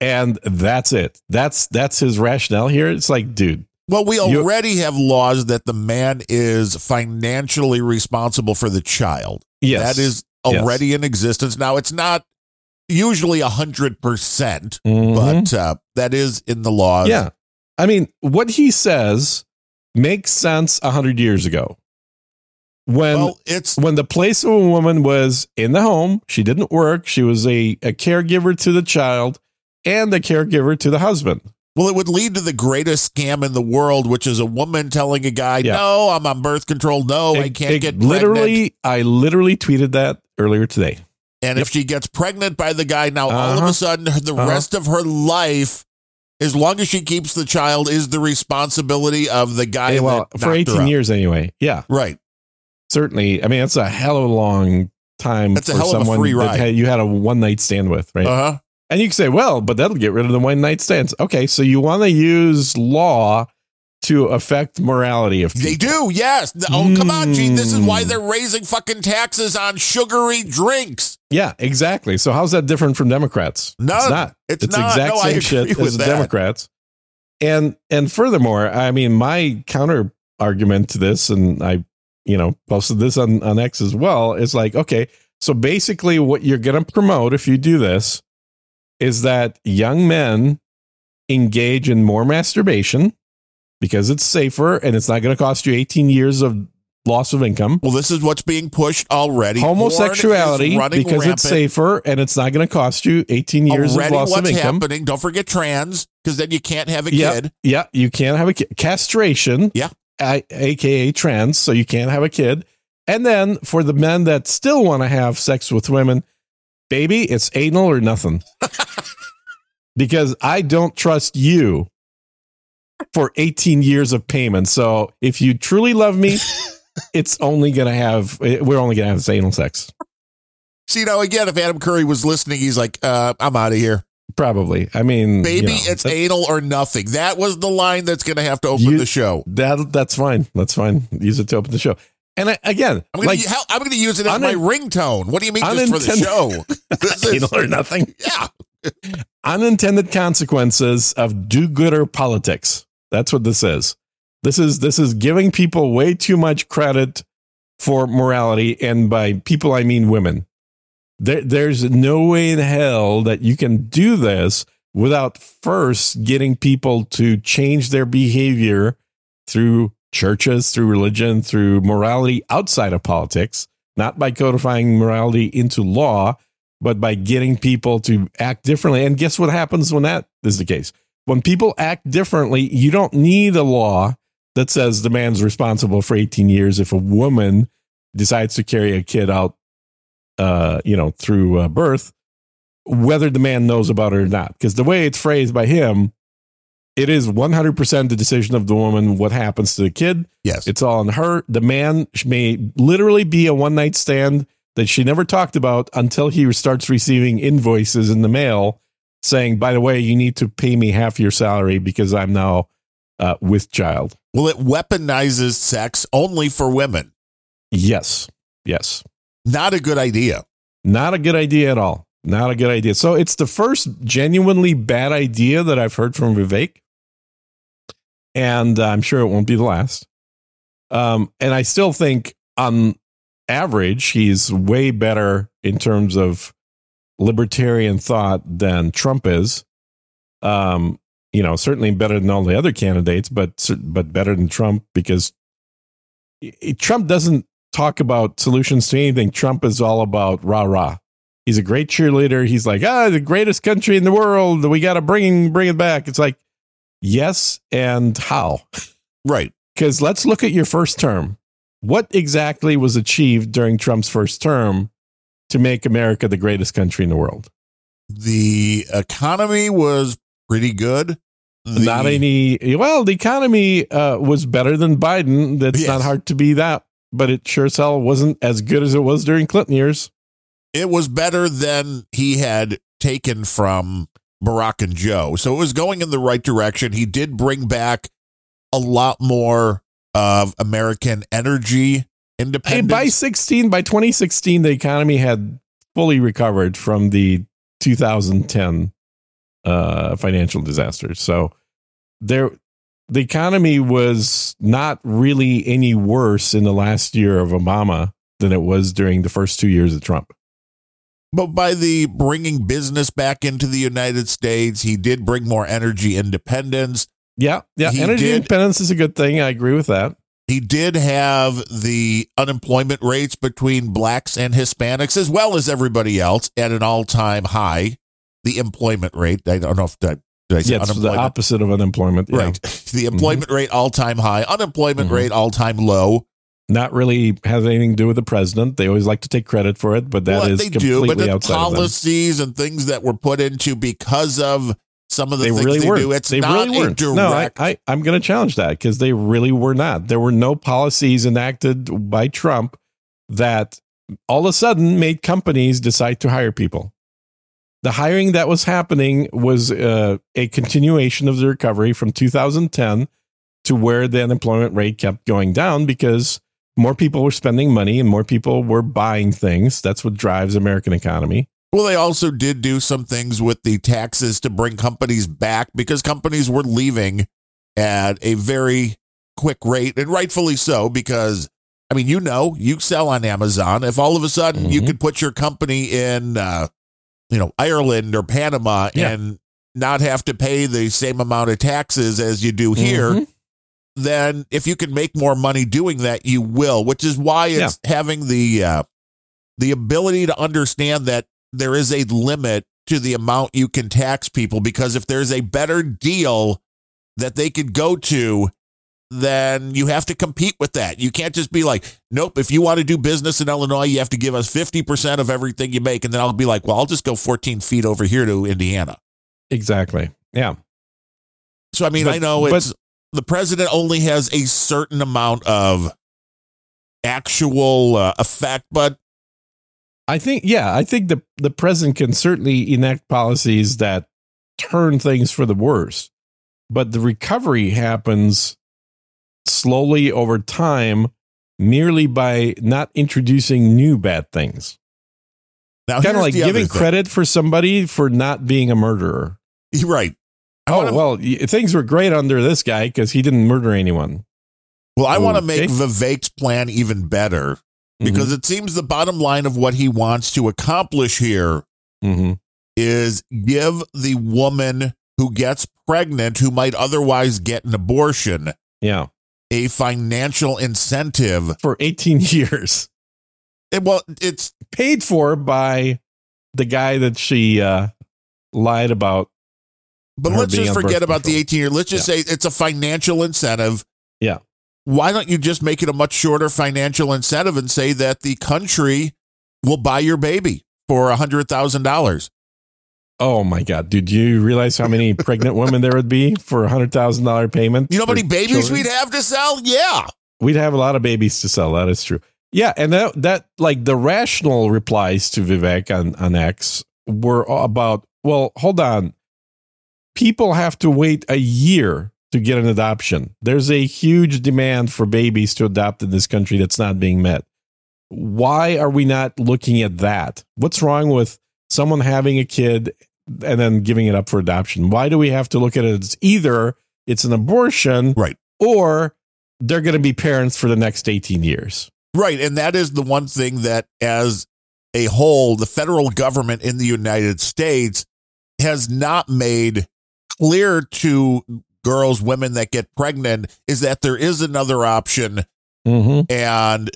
And that's it. That's that's his rationale here. It's like, dude, Well, we You- already have laws that the man is financially responsible for the child. yes. That is already in existence. Now, it's not usually a hundred percent, Mhm. but uh, that is in the laws. Yeah. I mean, what he says makes sense a hundred years ago. When Well, it's when the place of a woman was in the home, she didn't work, she was a, a caregiver to the child and a caregiver to the husband. well, it would lead to the greatest scam in the world, which is a woman telling a guy, Yeah. "No, I'm on birth control. No, I can't it get pregnant." literally I literally tweeted that earlier today. And if she gets pregnant by the guy, now all of Uh-huh. a sudden, the Uh-huh. rest of her life, as long as she keeps the child, is the responsibility of the guy. Eh, well, for knocked her 18 up. years anyway. Yeah. right? Certainly. I mean, it's a hell of a long time That's a for hell of a someone free that ride. had- you had a one night stand with, right? Uh huh. And you can say, well, but that'll get rid of the one night stands. Okay, so you want to use law to affect morality of people. They do, yes. Oh, come on, Gene. This is why Mm. they're raising fucking taxes on sugary drinks. Yeah, exactly. So how's that different from Democrats? No, it's not. it's It's, not. exact No, same shit with as the that. Democrats. And and furthermore, I mean, my counter argument to this, and I, you know, posted this on, on X as well, It's like, okay, so basically what you're gonna promote if you do this is that young men engage in more masturbation because it's safer and it's not gonna cost you 18 years of loss of income. Well, this is what's being pushed already. Homosexuality because it's safer and it's not going to cost you 18 years already of loss what's of income. happening. Don't forget trans, because then you can't have a Yeah, kid. yeah, you can't have a kid. Castration, Yeah. Aka trans, so you can't have a kid. And then for the men that still want to have sex with women, baby, it's anal or nothing. because I don't trust you for 18 years of payment. So if you truly love me, it's only going to have, we're only going to have anal sex. See, now again, if Adam Curry was listening, he's like, uh, I'm out of here. Probably. I mean, Baby, you know, it's anal or nothing. That was the line that's going to have to open You- the show. that that's fine. That's fine. Use it to open the show. And I, again, I'm going like to I'm going to use it as unin- my ringtone. What do you mean just for the show? This is- anal or nothing. yeah. Unintended consequences of do-gooder politics. That's what this is. This is this is giving people way too much credit for morality, and by people I mean women. There, there's no way in hell that you can do this without first getting people to change their behavior through churches, through religion, through morality outside of politics, not by codifying morality into law, but by getting people to act differently. And guess what happens when that is the case? When people act differently, you don't need a law that says the man's responsible for 18 years if a woman decides to carry a kid out, uh, you know, through uh, birth, whether the man knows about it or not. Because the way it's phrased by him, it is 100% the decision of the woman what happens to the kid. Yes. It's all on her. The man may literally be a one night stand that she never talked about until he starts receiving invoices in the mail saying, by the way, you need to pay me half your salary because I'm now uh, with child. well, it weaponizes sex only for women. Yes. Yes. Not a good idea. Not a good idea at all. Not a good idea. So it's the first genuinely bad idea that I've heard from Vivek. And I'm sure it won't be the last. Um, and I still think on average, he's way better in terms of libertarian thought than Trump is. Um, you know, certainly better than all the other candidates, but but better than Trump because Trump doesn't talk about solutions to anything. Trump is all about rah rah. He's a great cheerleader. He's like, ah, the greatest country in the world. We got to bring bring it back. It's like, yes, and how? Right. Because let's look at your first term. What exactly was achieved during Trump's first term to make America the greatest country in the world? The economy was pretty good. The- not any. Well, the economy uh, was better than Biden. That's Yes. not hard to be that, but it sure as hell wasn't as good as it was during Clinton years. it was better than he had taken from Barack and Joe. So it was going in the right direction. He did bring back a lot more of American energy Hey, independence. by 16, by 2016, the economy had fully recovered from the 2010 uh, financial disaster. So there, the economy was not really any worse in the last year of Obama than it was during the first two years of Trump. but by the bringing business back into the United States, he did bring more energy independence. Yeah, yeah. He Energy did- independence is a good thing. I agree with that. He did have the unemployment rates between blacks and Hispanics, as well as everybody else, at an all time high. The employment rate, I don't know if that, did Yeah, it's the opposite of unemployment. Yeah. Right. The employment rate all time high, unemployment Mhm. rate all time low. Not really has anything to do with the president. They always like to take credit for it, but that is Well, they do, completely but the outside of them. policies and things that were put into because of some of the they things really they weren't. do, it's they not really weren't. direct. No, I, I, I'm going to challenge that because they really were not. There were no policies enacted by Trump that all of a sudden made companies decide to hire people. The hiring that was happening was uh, a continuation of the recovery from 2010 to where the unemployment rate kept going down because more people were spending money and more people were buying things. That's what drives American economy. Well, they also did do some things with the taxes to bring companies back because companies were leaving at a very quick rate, and rightfully so. Because I mean, you know, you sell on Amazon. If all of a sudden you Mhm. could put your company in, uh, you know, Ireland or Panama Yeah. and not have to pay the same amount of taxes as you do here, Mhm. then if you can make more money doing that, you will. Which is why it's having the uh, the ability to understand that there is a limit to the amount you can tax people because if there's a better deal that they could go to then you have to compete with that. You can't just be like, nope, if you want to do business in Illinois, you have to give us 50% of everything you make. And then I'll be like, well, I'll just go 14 feet over here to Indiana. Exactly. Yeah. So, I mean, But- I know but- it's the president only has a certain amount of actual uh, effect, but I think, yeah, I think the the president can certainly enact policies that turn things for the worse, but the recovery happens slowly over time, merely by not introducing new bad things. now Kind of like giving credit for somebody for not being a murderer. You're right. I oh well, things were great under this guy because he didn't murder anyone. Well, I want to make. Vivek's plan even better because it seems the bottom line of what he wants to accomplish here Mhm. is give the woman who gets pregnant, who might otherwise get an abortion, yeah, a financial incentive. for 18 years, It- well, it's paid for by the guy that she uh, lied about. but let's just forget about the 18 year. Let's just say it's a financial incentive. Yeah. Why don't you just make it a much shorter financial incentive and say that the country will buy your baby for a hundred thousand dollars? Oh my God, dude! Do you realize how many pregnant women there would be for a hundred thousand dollar payment? You know how many babies children? we'd have to sell? Yeah. We'd have a lot of babies to sell. That is true. Yeah, and that that like the rational replies to Vivek on on X were about, well, hold on. People have to wait a year to get an adoption. There's a huge demand for babies to adopt in this country that's not being met. Why are we not looking at that? What's wrong with someone having a kid and then giving it up for adoption? Why do we have to look at it as either it's an abortion Right. or they're going to be parents for the next 18 years. Right. And that is the one thing that, as a whole, the federal government in the United States has not made clear to girls, women that get pregnant, is that there is another option. Mm-hmm. And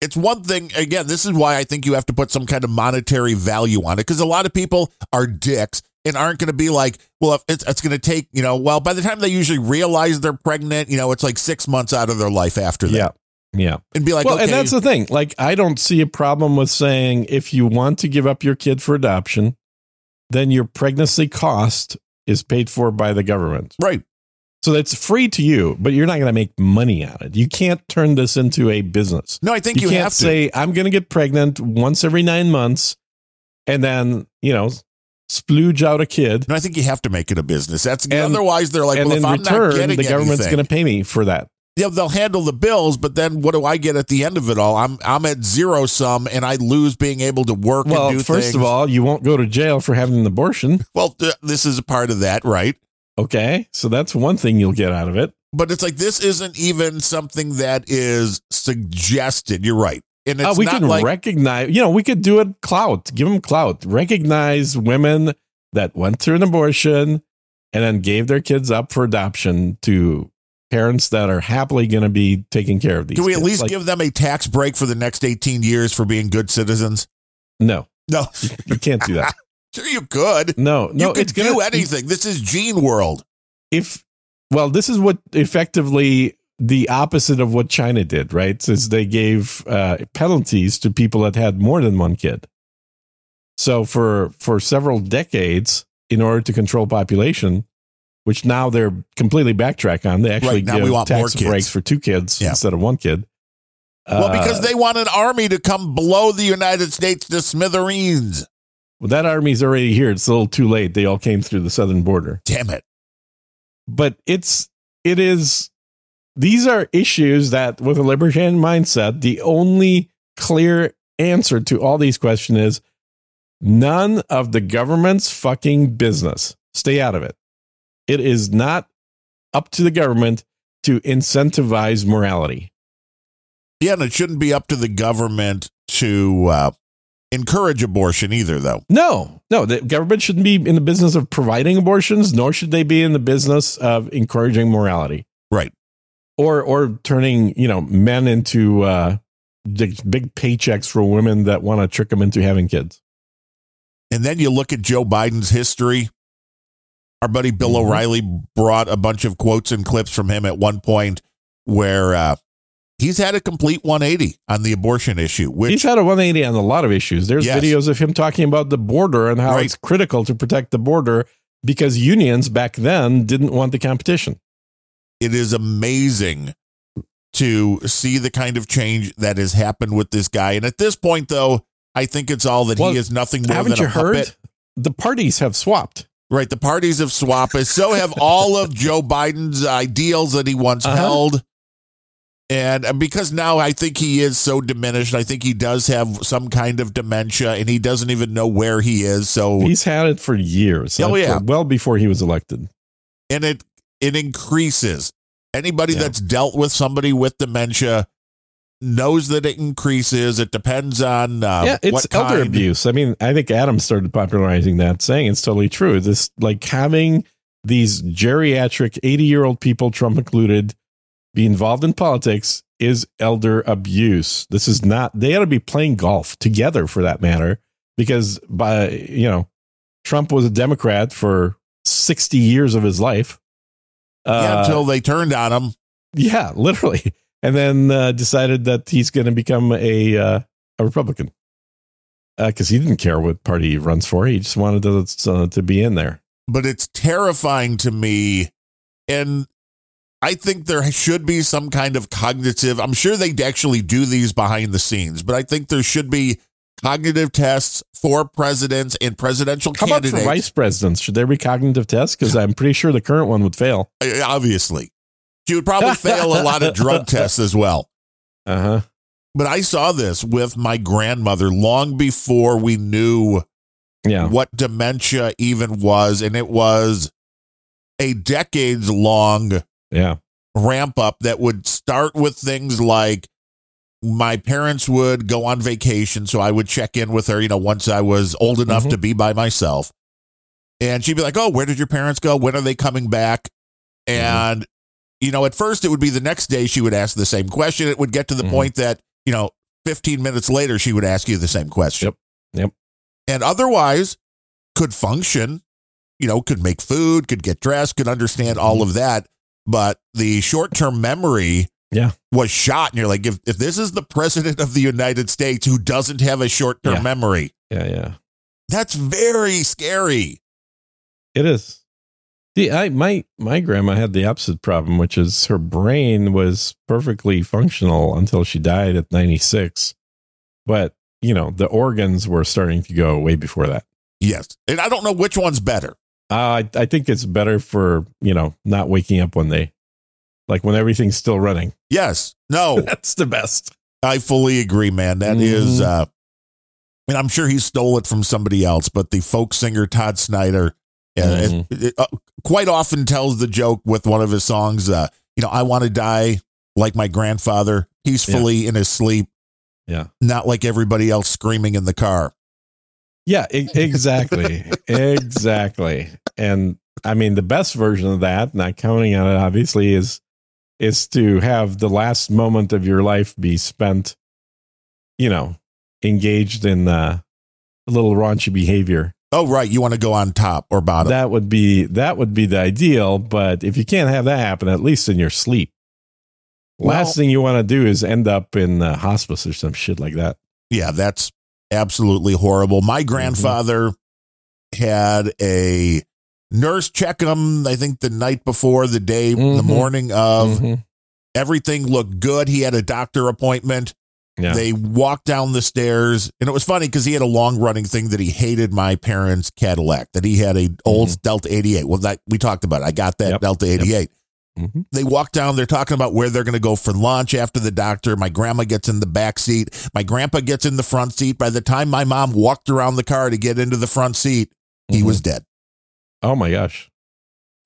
it's one thing, again, this is why I think you have to put some kind of monetary value on it because a lot of people are dicks and aren't going to be like, well, if it's, it's going to take, you know, well, by the time they usually realize they're pregnant, you know, it's like six months out of their life after that. Yeah. Yeah. And be like, well, okay, and that's the thing. Like, I don't see a problem with saying if you want to give up your kid for adoption, then your pregnancy cost is paid for by the government. right. So it's free to you, but you're not going to make money on it. You can't turn this into a business. No, I think You, you, can't have to. say, I'm going to get pregnant once every nine months and then, you know, splooge out a kid. No, I think you have to make it a business. That's And- otherwise they're like, and well, if I'm not return, getting the government's going to pay me for that. yeah, they'll handle the bills, but then what do I get at the end of it all? I'm I'm at zero sum, and I lose being able to work Well, and do first things. of all, you won't go to jail for having an abortion. well, th- this is a part of that, right? Okay. So that's one thing you'll get out of it. But it's like this isn't even something that is suggested. You're right, and it's Uh, we not can like recognize, you know, we could do it clout, give them clout, recognize women that went through an abortion and then gave their kids up for adoption to parents that are happily going to be taking care of these. can we at kids. least Like, give them a tax break for the next 18 years for being good citizens? No, No, you can't do that. sure you could. No, no, you could it's gonna do anything. This is Gene World. if well this is what effectively the opposite of what china did right is they gave uh, penalties to people that had more than one kid so for for several decades in order to control population which now they're completely backtrack on they actually Right, now give we want tax breaks for two kids Yeah. instead of one kid Well, Uh, because they want an army to come blow the United States to smithereens. Well, that army's already here. It's a little too late. They all came through the southern border. Damn it. but it's it is these are issues that with a libertarian mindset the only clear answer to all these questions is none of the government's fucking business. Stay out of it. It is not up to the government to incentivize morality. Yeah, and it shouldn't be up to the government to uh, encourage abortion either, though. no no the government shouldn't be in the business of providing abortions nor should they be in the business of encouraging morality Right. or or turning you know men into uh big paychecks for women that want to trick them into having kids And then you look at Joe Biden's history. Our buddy Bill Mhm. O'Reilly brought a bunch of quotes and clips from him at one point where uh, he's had a complete 180 on the abortion issue, which he's had a 180 on a lot of issues there's Yes. videos of him talking about the border and how Right. it's critical to protect the border because unions back then didn't want the competition it is amazing to see the kind of change that has happened with this guy. And at this point, though, I think it's all that Well, he is nothing more Haven't than you a heard? puppet. The parties have swapped. Right. The parties have swapped. So have all of Joe Biden's ideals that he once Uh-huh. held. And uh, because now I think he is so diminished, I think he does have some kind of dementia and he doesn't even know where he is. So, He's had it for years. Oh, yeah. well before he was elected. and it, it increases. Anybody Yeah. that's dealt with somebody with dementia knows that it increases. It depends on uh, yeah, it's what elder kind. abuse. I mean, I think Adam started popularizing that, saying it's totally true. This like having these geriatric, eighty-year-old people, Trump included, be involved in politics is elder abuse. This is not. They ought to be playing golf together, for that matter, because by you know, Trump was a Democrat for sixty years of his life. Yeah, Uh, until they turned on him. yeah, literally, and then uh, decided that he's going to become a uh, a Republican because he didn't care what party he runs for. He just wanted to uh, to be in there. but it's terrifying to me. And I think there should be some kind of cognitive. I'm sure they actually do these behind the scenes, but I think there should be cognitive tests for presidents and presidential How about for vice presidents? Should there be cognitive tests? Because I'm pretty sure the current one would fail. Obviously, she would probably fail a lot of drug tests as well. Uh huh. But I saw this with my grandmother long before we knew Yeah. what dementia even was, and it was a decades long Yeah. ramp up that would start with things like my parents would go on vacation, so I would check in with her, you know, once I was old enough Mhm. to be by myself. And she'd be like, Oh, where did your parents go? When are they coming back? And, you know, at first it would be the next day she would ask the same question. It would get to the Mhm. point that, you know, 15 minutes later she would ask you the same question. Yep. Yep. And otherwise could function, you know, could make food, could get dressed, could understand all of that. But the short term memory Yeah. was shot. And you're like, if, if this is the president of the United States who doesn't have a short term Yeah. memory, Yeah. Yeah. that's very scary. It is. The I my my grandma had the opposite problem, which is her brain was perfectly functional until she died at 96. But, you know, the organs were starting to go way before that. Yes. And I don't know which one's better. Uh, I I think it's better for, you know, not waking up when they like when everything's still running. Yes. No, That's the best. I fully agree, man. That is, Mhm. uh, and I'm sure he stole it from somebody else, but the folk singer Todd Snider uh, Mhm. it- it, uh, quite often tells the joke with one of his songs, uh, you know, I want to die like my grandfather, peacefully in his sleep. Yeah. Not like everybody else screaming in the car. Yeah, e- exactly. exactly. And I mean the best version of that, not counting on it obviously, is is to have the last moment of your life be spent, you know, engaged in uh, a little raunchy behavior. Oh, right. You want to go on top or bottom. That would be that would be the ideal, but if you can't have that happen, at least in your sleep. Last thing you want to do is end up in uh, hospice or some shit like that. yeah, that's absolutely horrible. My Mm-hmm. grandfather had a nurse check him, I think the night before, the day, the Mhm. morning of. Mhm. Everything looked good. He had a doctor appointment. Yeah. They walked down the stairs, and it was funny because he had a long running thing that he hated my parents' Cadillac. That he had a old Delta eighty eight. Well, that we talked about. it. I got that Mm-hmm. Yep. Delta eighty eight. Mhm. They walk down. They're talking about where they're going to go for lunch after the doctor. My grandma gets in the back seat. My grandpa gets in the front seat. By the time my mom walked around the car to get into the front seat, he Mhm. was dead. Oh my gosh.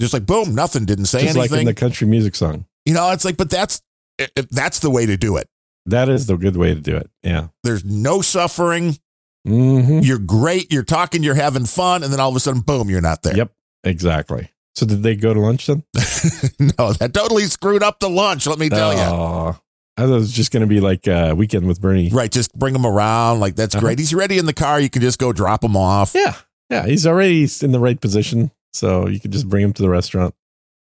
Just like boom, nothing. Didn't say Just like in the country music song. you know, it's like, but that's it, it- that's the way to do it. That is the good way to do it. Yeah. There's no suffering. hmm You're great. You're talking. You're having fun, and then all of a sudden, boom, you're not there. Yep. Exactly. So did they go to lunch then? no, that totally screwed up the lunch. Let me tell you. I thought it was just going to be like a weekend with Bernie. Right, just bring him around. Like that's Uh-huh. great. He's ready in the car. You can just go drop him off. Yeah. Yeah. He's already in the right position. So you could just bring him to the restaurant.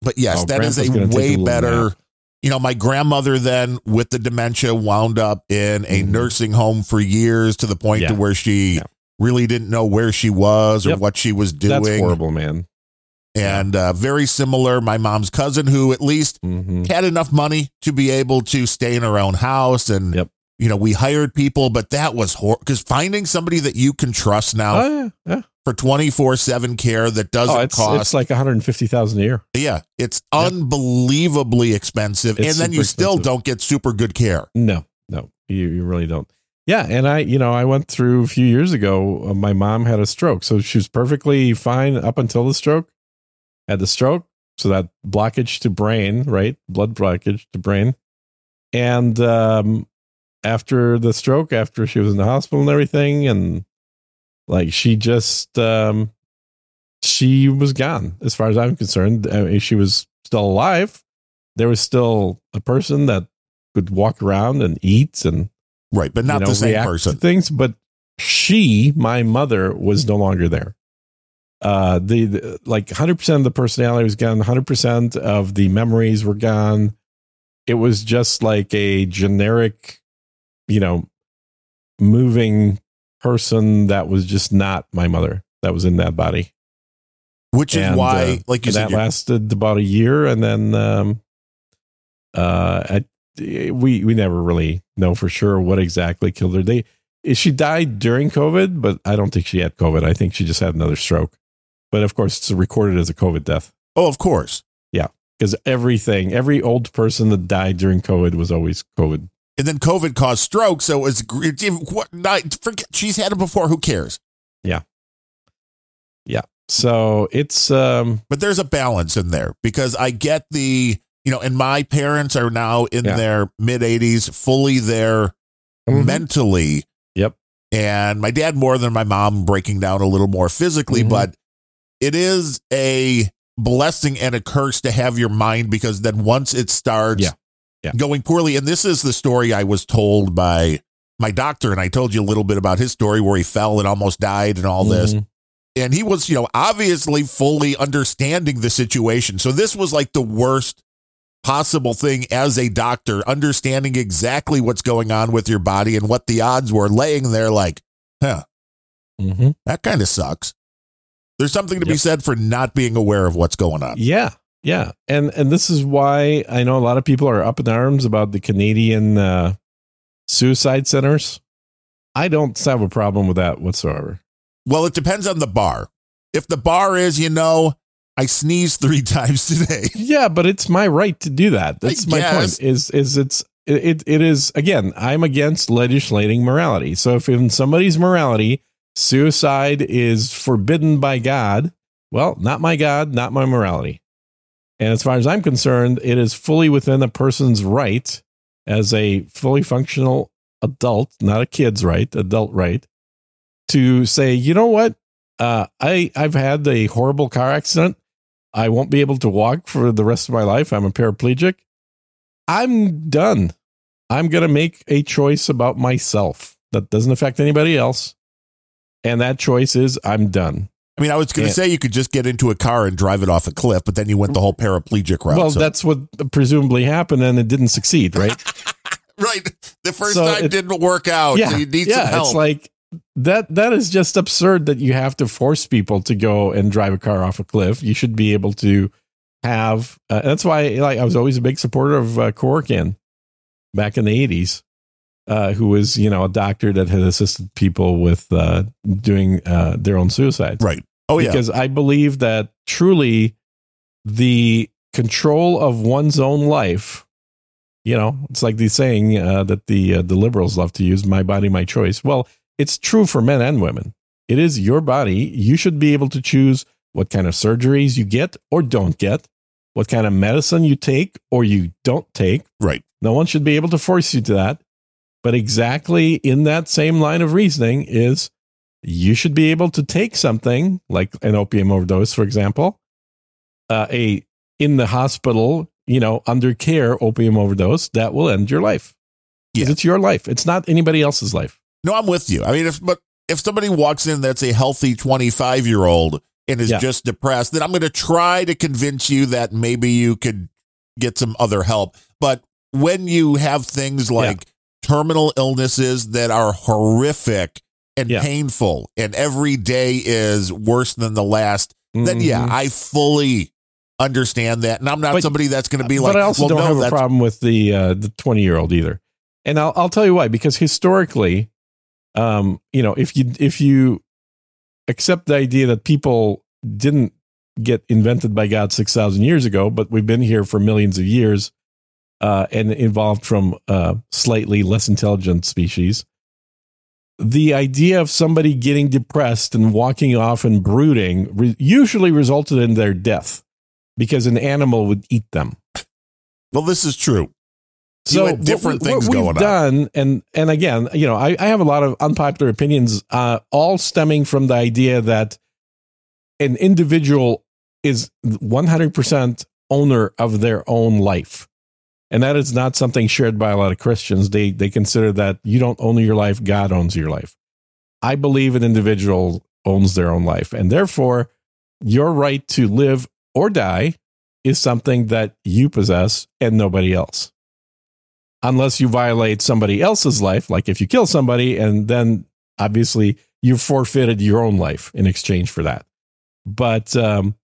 But yes, Oh, that is Grandpa's a a way little better. nap. You know, my grandmother then with the dementia wound up in a Mhm. nursing home for years to the point to where she Yeah. really didn't know where she was or Yep. what she was doing. That's horrible, man. And uh, very similar. My mom's cousin, who at least hmm had enough money to be able to stay in her own house, and Yep. you know we hired people, but that was horrible because finding somebody that you can trust now Oh yeah, yeah. for twenty four seven care that doesn't Oh, it's cost it's like one hundred fifty thousand a year. yeah, it's Yep. unbelievably expensive, It's and then you still expensive. don't get super good care. No, no, you, you really don't. Yeah, and I, you know, I went through a few years ago. Uh, my mom had a stroke, so she was perfectly fine up until the stroke. Had the stroke, so that blockage to brain, right? Blood blockage to brain, and um, after the stroke, after she was in the hospital and everything, and like she just, um, she was gone. As far as I'm concerned, I mean, she was still alive. There was still a person that could walk around and eat and Right, but not you know, the same person. things. But she, my mother, was no longer there. Uh, the, the like 100 percent of the personality was gone. 100 percent of the memories were gone. It was just like a generic, you know, moving person that was just not my mother that was in that body. Which is And, why, uh, like you said, that lasted about a year, and then um, uh, I, we we never really know for sure what exactly killed her. They she died during COVID, but I don't think she had COVID. I think she just had another stroke. But of course, it's recorded as a COVID death oh, of course. Yeah. Because everything, every old person that died during COVID was always COVID. And then COVID caused stroke, so it's it, it- what? Not forget she's had it before. Who cares? Yeah. Yeah. So it's um, But there's a balance in there because I get the you know, and my parents are now in Yeah. their mid 80s, fully there Mhm. mentally. Yep. And my dad more than my mom breaking down a little more physically, Mhm. but it is a blessing and a curse to have your mind because then once it starts Yeah. Yeah. going poorly, and this is the story I was told by my doctor, and I told you a little bit about his story where he fell and almost died and all this mhm. and he was, you know, obviously fully understanding the situation. So this was like the worst possible thing as a doctor, understanding exactly what's going on with your body and what the odds were, laying there like, huh, Mhm. that kind of sucks. There's something to be said for not being aware of what's going on. Yeah, yeah, and and this is why I know a lot of people are up in arms about the Canadian uh, suicide centers. I don't have a problem with that whatsoever. Well, it depends on the bar. If the bar is, you know, I sneezed three times today. Yeah, but it's my right to do that. That's my guess. point. Is is it's it it is again. I'm against legislating morality. So if in somebody's morality suicide is forbidden by God, well, not my God, not my morality. And as far as I'm concerned, it is fully within a person's right as a fully functional adult, not a kid's right, adult right, to say, you know what, uh, I I've had a horrible car accident. I won't be able to walk for the rest of my life. I'm a paraplegic. I'm done. I'm going to make a choice about myself that doesn't affect anybody else. And that choice is I'm done. I mean, I was going to say you could just get into a car and drive it off a cliff, but then you went the whole paraplegic route. well, so- that's what presumably happened and it didn't succeed, right? right. The first So time it- didn't work out. so you need yeah, some help. it's like that that is just absurd that you have to force people to go and drive a car off a cliff. You should be able to have uh, that's why like I was always a big supporter of uh, Kevorkian back in the 80s. Uh, who was you know a doctor that had assisted people with uh, doing uh, their own suicide right. Oh, yeah. because I believe that truly the control of one's own life, you know, it's like the saying uh, that the uh, the liberals love to use: "My body, my choice." Well, it's true for men and women. It is your body. You should be able to choose what kind of surgeries you get or don't get, what kind of medicine you take or you don't take. Right. No one should be able to force you to that. But exactly in that same line of reasoning is you should be able to take something like an opium overdose, for example, uh, a in the hospital, you know, under care opium overdose that will end your life. Yeah. It's your life. It's not anybody else's life. No, I'm with you. I mean, if but if somebody walks in that's a healthy 25 year old and is Yeah. just depressed, then I'm going to try to convince you that maybe you could get some other help. But when you have things like terminal illnesses that are horrific and Yeah. painful, and every day is worse than the last, then yeah, Mhm. I fully understand that. And I'm not But- somebody that's going to be like, but I also well, don't no, have a problem with the uh, the twenty year old either, and I'll I'll tell you why. Because historically, um, you know, if you if you accept the idea that people didn't get invented by God six thousand years ago, but we've been here for millions of years, uh, and evolved from uh, slightly less intelligent species. The idea of somebody getting depressed and walking off and brooding re- usually resulted in their death because an animal would eat them. well, this is true. You had different what, things what going we've on. done, and and again, you know, I, I have a lot of unpopular opinions, uh, all stemming from the idea that an individual is 100% owner of their own life. And that is not something shared by a lot of Christians. They they consider that you don't own your life, God owns your life. I believe an individual owns their own life, and therefore your right to live or die is something that you possess and nobody else. Unless you violate somebody else's life, like if you kill somebody, and then obviously you forfeited your own life in exchange for that. But um,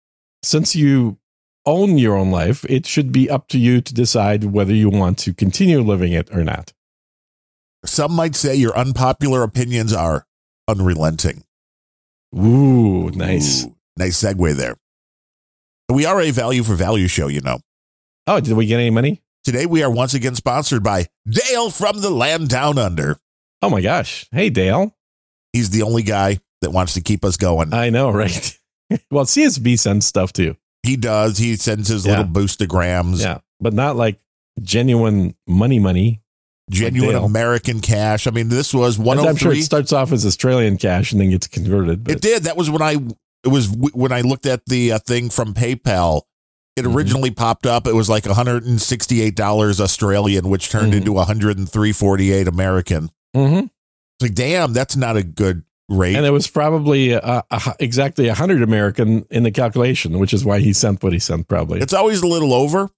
since you own your own life, it should be up to you to decide whether you want to continue living it or not. Some might say your unpopular opinions are unrelenting. Ooh, nice. Ooh, nice segue there. We are a value for value show, you know. Oh, did we get any money? Today we are once again sponsored by Dale from the land down under. Oh my gosh. Hey, Dale. He's the only guy that wants to keep us going. I know, right? well, CSB sends stuff too. He does. He sends his Yeah. little boostograms, Yeah, but not like genuine money money. genuine. American cash. I mean, this was one. I'm sure it starts off as Australian cash and then gets converted. It did. That was when I it was when I looked at the uh, thing from PayPal. It Mhm. originally popped up. It was like 168 dollars Australian, which turned Mhm. into 103.48 American. Mhm. It's like, damn, that's not a good rate. and it was probably uh, a, exactly a hundred American in the calculation, which is why he sent what he sent. Probably. it's always a little over.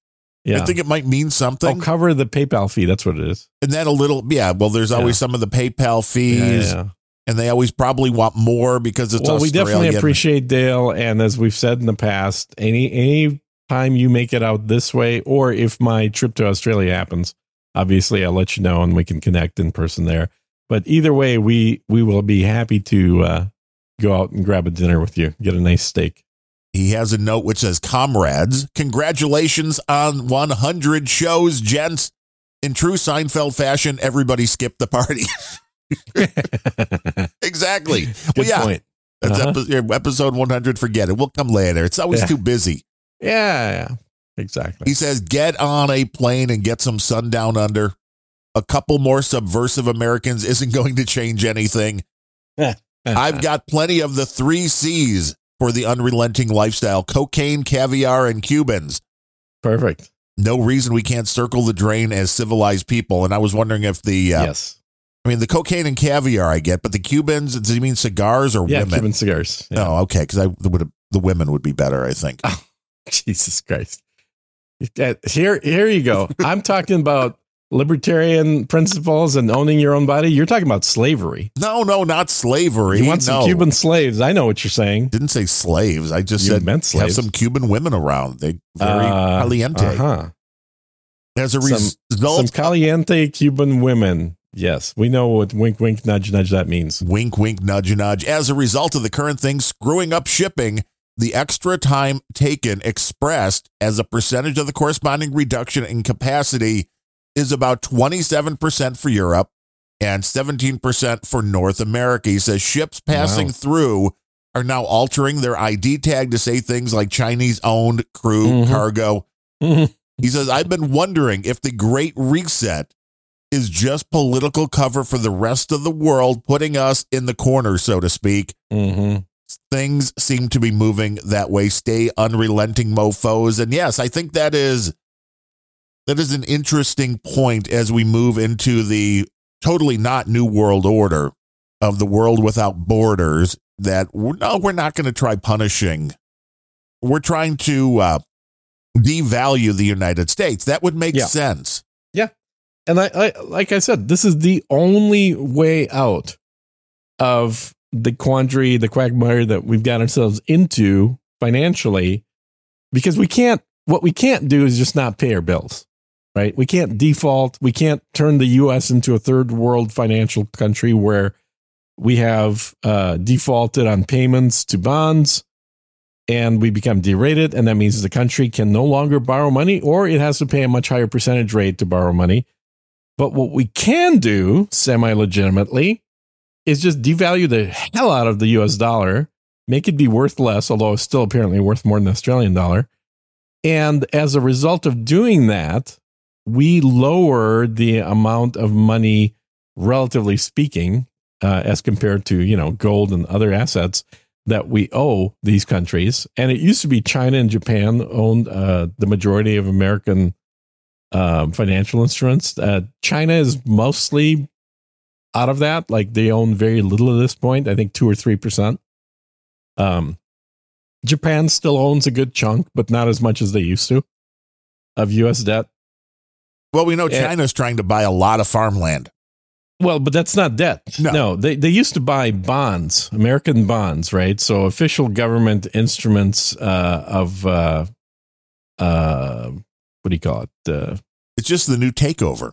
yeah. I think it might mean something. Oh, something. cover the PayPal fee. That's what it is. and then a little, yeah. Well, there's always some of the PayPal fees, Yeah, yeah. and they always probably want more because it's well, we definitely appreciate Dale, and as we've said in the past, any any time you make it out this way, or if my trip to Australia happens, obviously I'll let you know and we can connect in person there. But either way, we we will be happy to uh, go out and grab a dinner with you, get a nice steak. He has a note which says, Comrades, congratulations on 100 shows, gents. In true Seinfeld fashion, everybody skipped the party. Good exactly. well, yeah, point. that's Uh-huh. epi- episode 100. Forget it. We'll come later. It's always Yeah. too busy. Yeah, yeah, exactly. He says, Get on a plane and get some sun down under. A couple more subversive Americans isn't going to change anything. I've got plenty of the three C's for the unrelenting lifestyle cocaine, caviar, and Cubans. perfect. no reason we can't circle the drain as civilized people. And I was wondering if the, uh, yes, I mean, the cocaine and caviar I get, but the Cubans, does he mean cigars or yeah, women? Cuban cigars. Yeah. Oh, okay. Because I would the women would be better, I think. Jesus Christ. Here, here you go. I'm talking about libertarian principles and owning your own body. You're talking about slavery. No, no, not slavery. You want some no. Cuban slaves? I know what you're saying. Didn't say slaves. I just You said meant have some Cuban women around. They very Uh, caliente. Uh-huh. As a Some- result, Some caliente Cuban women. Yes, we know what wink, wink, nudge, nudge that means. wink, wink, nudge, nudge. As a result of the current thing screwing up shipping, the extra time taken expressed as a percentage of the corresponding reduction in capacity is about 27% for Europe and 17% for North America. He says ships passing Wow. through are now altering their ID tag to say things like Chinese owned crew Mhm. cargo. Mhm. He says, I've been wondering if the Great Reset is just political cover for the rest of the world, putting us in the corner, so to speak. Mhm. Things seem to be moving that way. Stay unrelenting, mofos. And yes, I think that is that is an interesting point as we move into the totally not new world order of the world without borders. That we're, no, we're not going to try punishing. We're trying to uh, devalue the United States. That would make Yeah. sense. Yeah and I, I, like I said, this is the only way out of the quandary, the quagmire that we've got ourselves into financially because we can't what we can't do is just not pay our bills right? We can't default. We can't turn the us into a third world financial country where we have uh, defaulted on payments to bonds and we become derated. And that means the country can no longer borrow money or it has to pay a much higher percentage rate to borrow money. But what we can do semi legitimately is just devalue the hell out of the US dollar, make it be worth less, although it's still apparently worth more than the Australian dollar. And as a result of doing that, we lower the amount of money, relatively speaking, uh, as compared to you know gold and other assets that we owe these countries. And it used to be China and Japan owned uh, the majority of American uh, financial instruments. Uh, China is mostly out of that. Like they own very little at this point. I think two or three percent. Um, Japan still owns a good chunk, but not as much as they used to of U.S. debt. Well, we know China's and, trying to buy a lot of farmland. Well, but that's not debt. No. no, they they used to buy bonds, American bonds, right? So official government instruments uh, of uh, uh, what do you call it? Uh, it's just the new takeover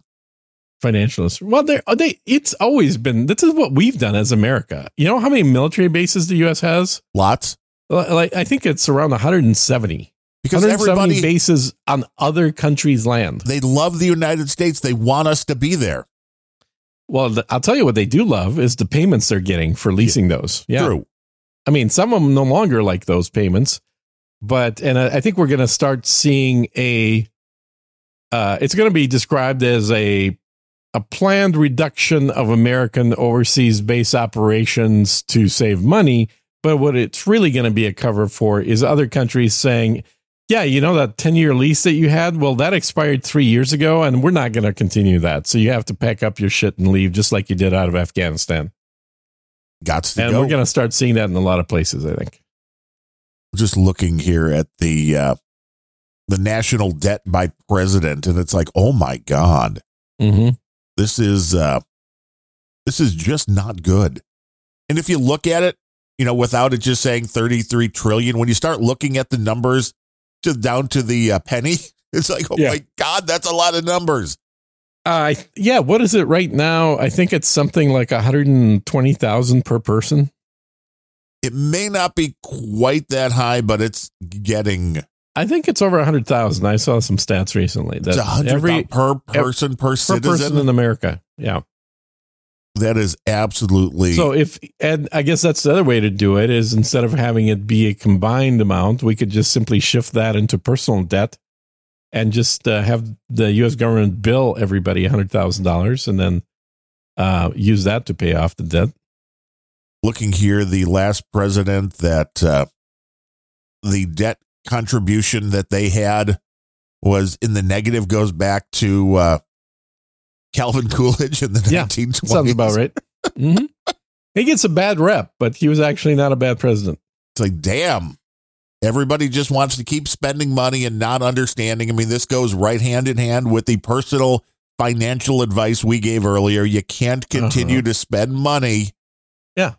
financial well they they it's always been this is what we've done as america you know how many military bases the us has lots like i think it's around 170 because 170 everybody bases on other countries land. They love the united states. They want us to be there. Well i'll tell you what they do love is the payments they're getting for leasing those. Yeah. True. i mean some of them no longer like those payments but and i think we're going to start seeing a uh, it's going to be described as a a planned reduction of American overseas base operations to save money. But what it's really going to be a cover for is other countries saying, yeah, you know, that 10 year lease that you had, well, that expired three years ago, and we're not going to continue that. So you have to pack up your shit and leave, just like you did out of Afghanistan. Got to and go. we're going to start seeing that in a lot of places, I think. Just looking here at the uh, the national debt by president, and it's like, oh my god, mm-hmm. This is uh, this is just not good. And if you look at it, you know, without it just saying 33 trillion, when you start looking at the numbers just down to the uh, penny, it's like, oh yeah. my God, that's a lot of numbers. Uh, yeah. What is it right now? I think it's something like 120,000 per person. It may not be quite that high, but it's getting I think it's over a hundred thousand. I saw some stats recently that every per person per, per citizen person in America. Yeah, that is absolutely so. If and I guess that's the other way to do it is instead of having it be a combined amount, we could just simply shift that into personal debt and just uh, have the U.S. government bill everybody a hundred thousand dollars and then uh, use that to pay off the debt. Looking here, the last president that uh, the debt contribution that they had was in the negative goes back to uh, Calvin Coolidge in the yeah, 1920s. Sounds about right. mm-hmm. He gets a bad rep, but he was actually not a bad president. It's like, damn. Everybody just wants to keep spending money and not understanding. I mean, this goes right hand in hand with the personal financial advice we gave earlier. You can't continue uh-huh. to spend money Yeah.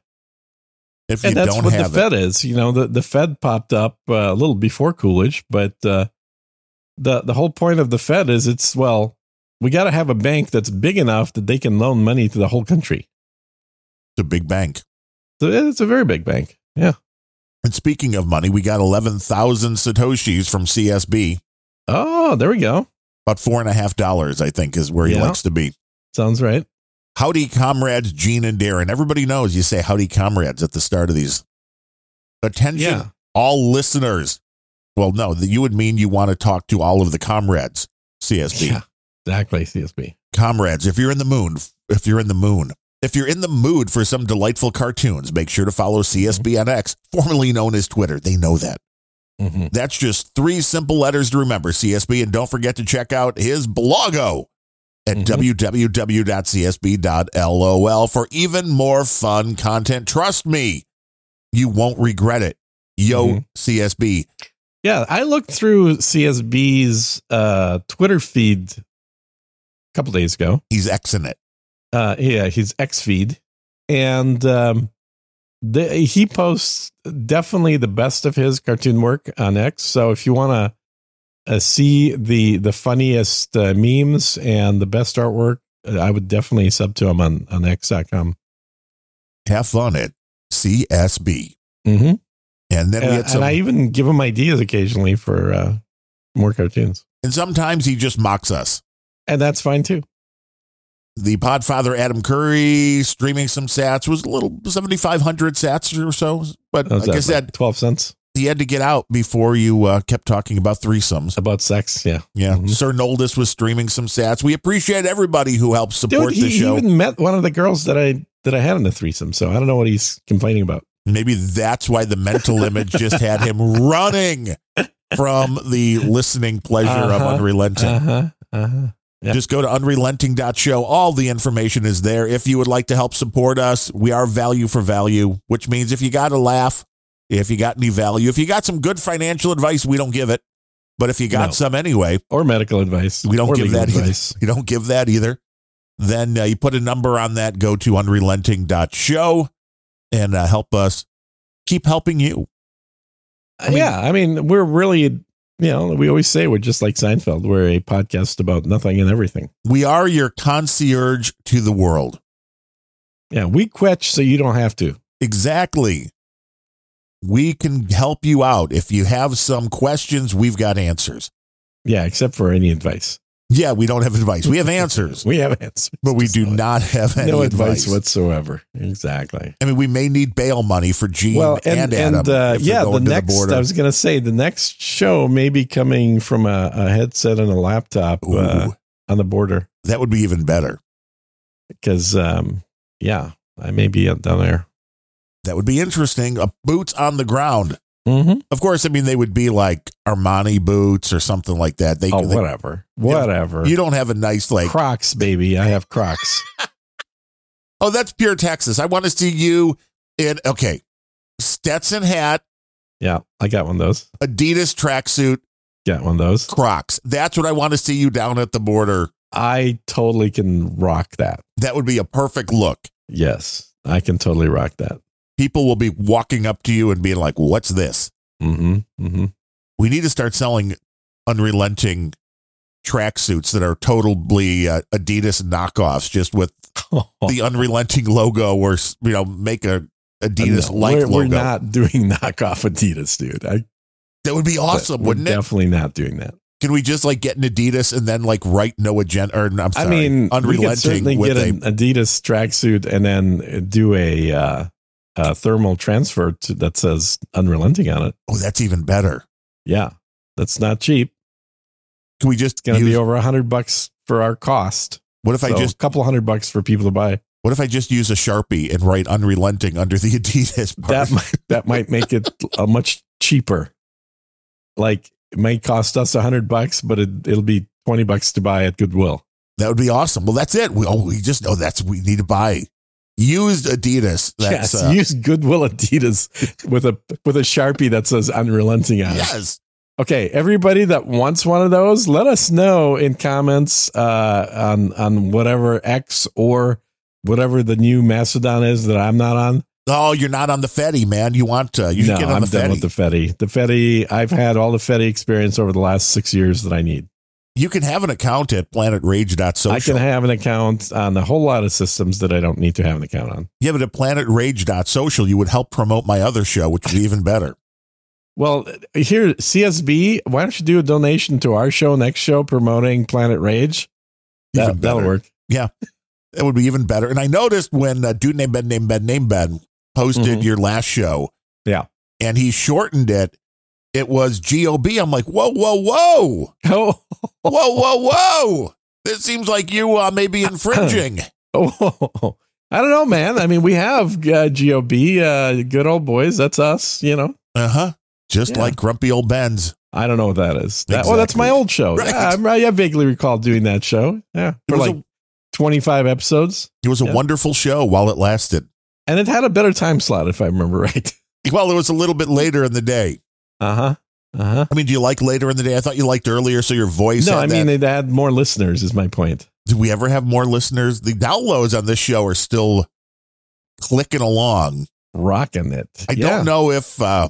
if and that's what the Fed is. You know, the, the Fed popped up uh, a little before Coolidge, but uh, the the whole point of the Fed is it's well, we got to have a bank that's big enough that they can loan money to the whole country. It's a big bank. So it's a very big bank. Yeah. And speaking of money, we got eleven thousand satoshis from CSB. Oh, there we go. About four and a half dollars, I think, is where he yeah. likes to be. Sounds right. Howdy, comrades, Gene and Darren. Everybody knows you say howdy, comrades at the start of these. Attention, yeah. all listeners. Well, no, you would mean you want to talk to all of the comrades, CSB. Yeah, exactly, CSB. Comrades, if you're in the moon, if you're in the moon, if you're in the mood for some delightful cartoons, make sure to follow CSB on X, formerly known as Twitter. They know that. Mm-hmm. That's just three simple letters to remember, CSB. And don't forget to check out his blogo at mm-hmm. www.csb.lol for even more fun content. Trust me, you won't regret it. Yo, mm-hmm. CSB. Yeah, I looked through CSB's uh, Twitter feed couple days ago. He's Xing it. Uh, yeah, he's X feed. And um, the, he posts definitely the best of his cartoon work on X. So if you want to uh, see the the funniest uh, memes and the best artwork, I would definitely sub to him on on X.com. Have fun at CSB. Mm-hmm. And then we And, had some, and I even give him ideas occasionally for uh, more cartoons, and sometimes he just mocks us. And that's fine too. The Podfather Adam Curry streaming some sats was a little 7,500 sats or so, but How's like I said, like twelve cents he had to get out before you uh, kept talking about threesomes. about sex. Yeah, Yeah, Mhm. Sir Noldus was streaming some sats. We appreciate everybody who helps support dude, he, the show. he show. even met one of the girls that I that I had in the threesome. So I don't know what he's complaining about. Maybe that's why the mental image just had him running from the listening pleasure of Uh-huh, Unrelenting. Uh huh. Yeah. Just go to unrelenting.show. All the information is there. If you would like to help support us, we are value for value, which means if you got a laugh, if you got any value, if you got some good financial advice, we don't give it. But if you got No. some anyway, Or medical advice. we don't give that either. advice. You don't give that either. Then uh, you put a number on that, go to unrelenting.show and uh, help us keep helping you. I mean- yeah, I mean, we're really, you know, we always say we're just like Seinfeld. We're a podcast about nothing and everything. We are your concierge to the world. Yeah, we quetch so you don't have to. Exactly. We can help you out. If you have some questions, we've got answers. Yeah, except for any advice. Yeah, we don't have advice. We have answers, We have answers, but we do no- not have any no advice. advice whatsoever. Exactly. I mean, we may need bail money for Gene Well, and, and, and, uh, yeah, the next, border. I was going to say, the next show may be coming from a, a headset and a laptop uh, on the border. that would be even better. Because, um, yeah, I may be down there. That would be interesting. A boots on the ground. Mm-hmm. Of course, I mean they would be like Armani boots or something like that. They, Oh, they- whatever. You know, Whatever. you don't have a nice like. Crocs, baby. I have Crocs. Oh, that's pure Texas. I want to see you in okay, Stetson hat, yeah, I got one of those. Adidas tracksuit, Got one of those. Crocs. That's what I want to see you down at the border. I totally can rock that. That would be a perfect look. Yes, I can totally rock that. People will be walking up to you and being like, "What's this?" Mm-hmm. Mm-hmm. We need to start selling unrelenting tracksuits that are totally uh, Adidas knockoffs, just with the unrelenting logo, or you know, make a Adidas like we're, logo. we're not doing knockoff Adidas, dude. I, that would be awesome, wouldn't it? Definitely not doing that. Can we just like get an Adidas and then like write no agenda? Or I'm sorry, I mean, we could unrelenting certainly with get a an Adidas tracksuit and then do a, uh, a thermal transfer to, that says unrelenting on it. oh, that's even better. Yeah, that's not cheap. Can we just It's to use, be over a hundred bucks for our cost. what if So I just a couple hundred bucks for people to buy. what if I just use a sharpie and write unrelenting under the Adidas part? That might, that might make it a much cheaper. Like it might cost us a hundred bucks, but it, it'll be twenty bucks to buy at Goodwill. That would be awesome. Well, that's it. We oh, we just know that's we need to buy used Adidas. That's yes, uh, use Goodwill Adidas with a with a sharpie that says unrelenting on it. yes. Okay, everybody that wants one of those, let us know in comments uh, on on whatever X or whatever the new Mastodon is that I'm not on. Oh, you're not on the Fedi, man. You want to? You no, get on I'm the done Fedi. with the Fedi. The Fedi, I've had all the Fedi experience over the last six years that I need. You can have an account at planetrage.social. I can have an account on a whole lot of systems that I don't need to have an account on. yeah, but at planetrage.social, you would help promote my other show, which would be even better. Well, here, CSB, why don't you do a donation to our show, next show, promoting Planet Rage? That, that'll work. That would be even better. And I noticed when uh, dude named Ben named Ben named Ben posted Mhm. your last show, Yeah. and he shortened it. It was GOB. I'm like, whoa, whoa, whoa, Oh, whoa, whoa, whoa. This seems like you uh, may be infringing. oh, I don't know, man. I mean, we have uh, GOB, uh, good old boys. That's us, you know. Uh huh. Just Yeah. like grumpy old Ben's. I don't know what that is. That, Oh, that's my old show. Right. Yeah, I'm- I, I vaguely recall doing that show. Yeah, for was, like a, 25 episodes. it was a yeah. wonderful show while it lasted. And it had a better time slot, if I remember right. Well, it was a little bit later in the day. Uh huh. Uh huh. I mean, do you like later in the day? I thought you liked earlier, so your voice. No, I mean, that- it had more listeners, is my point. do we ever have more listeners? The downloads on this show are still clicking along. rocking it. I Yeah. don't know if uh,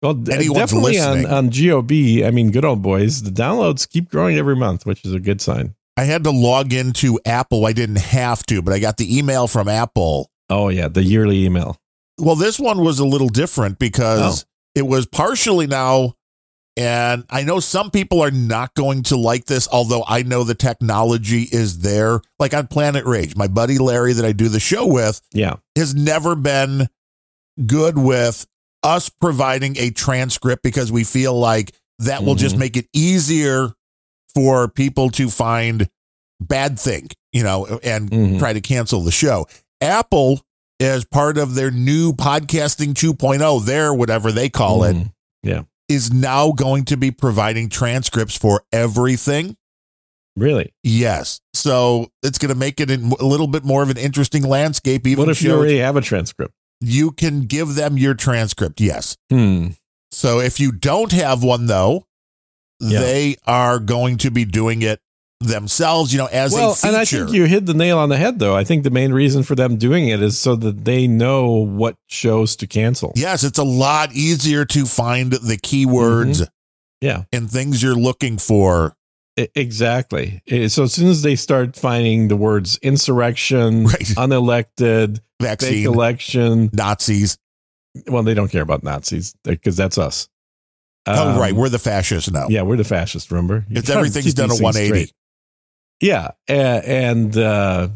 Well, anyone's definitely on, listening. on GOB. I mean, good old boys. The downloads keep growing every month, which is a good sign. I had to log into Apple. I didn't have to, but I got the email from Apple. Oh yeah, the yearly email. Well, this one was a little different because Oh. It was partially now, and I know some people are not going to like this, although I know the technology is there. Like on Planet Rage, my buddy Larry that I do the show with Yeah. has never been good with us providing a transcript because we feel like that will just Mhm. make it easier for people to find bad thing, you know, and Mhm. try to cancel the show. Apple as part of their new podcasting 2.0, their whatever they call it, Mhm. is now going to be providing transcripts for everything. Really? Yes. So it's going to make it a little bit more of an interesting landscape. Even What if you already have a transcript? you can give them your transcript. Yes. Hmm. So if you don't have one though, Yeah. they are going to be doing it themselves, you know, as well, and I think you hit the nail on the head, though. I think the main reason for them doing it is so that they know what shows to cancel. yes, it's a lot easier to find the keywords Yeah, and things you're looking for. exactly. So as soon as they start finding the words insurrection, Right. unelected, fake Vaccine, election, Nazis. well, they don't care about Nazis because that's us. oh, Um, right. We're the fascists now. Yeah, we're the fascists. Remember, You It's everything's done a 180. straight. Yeah, and uh,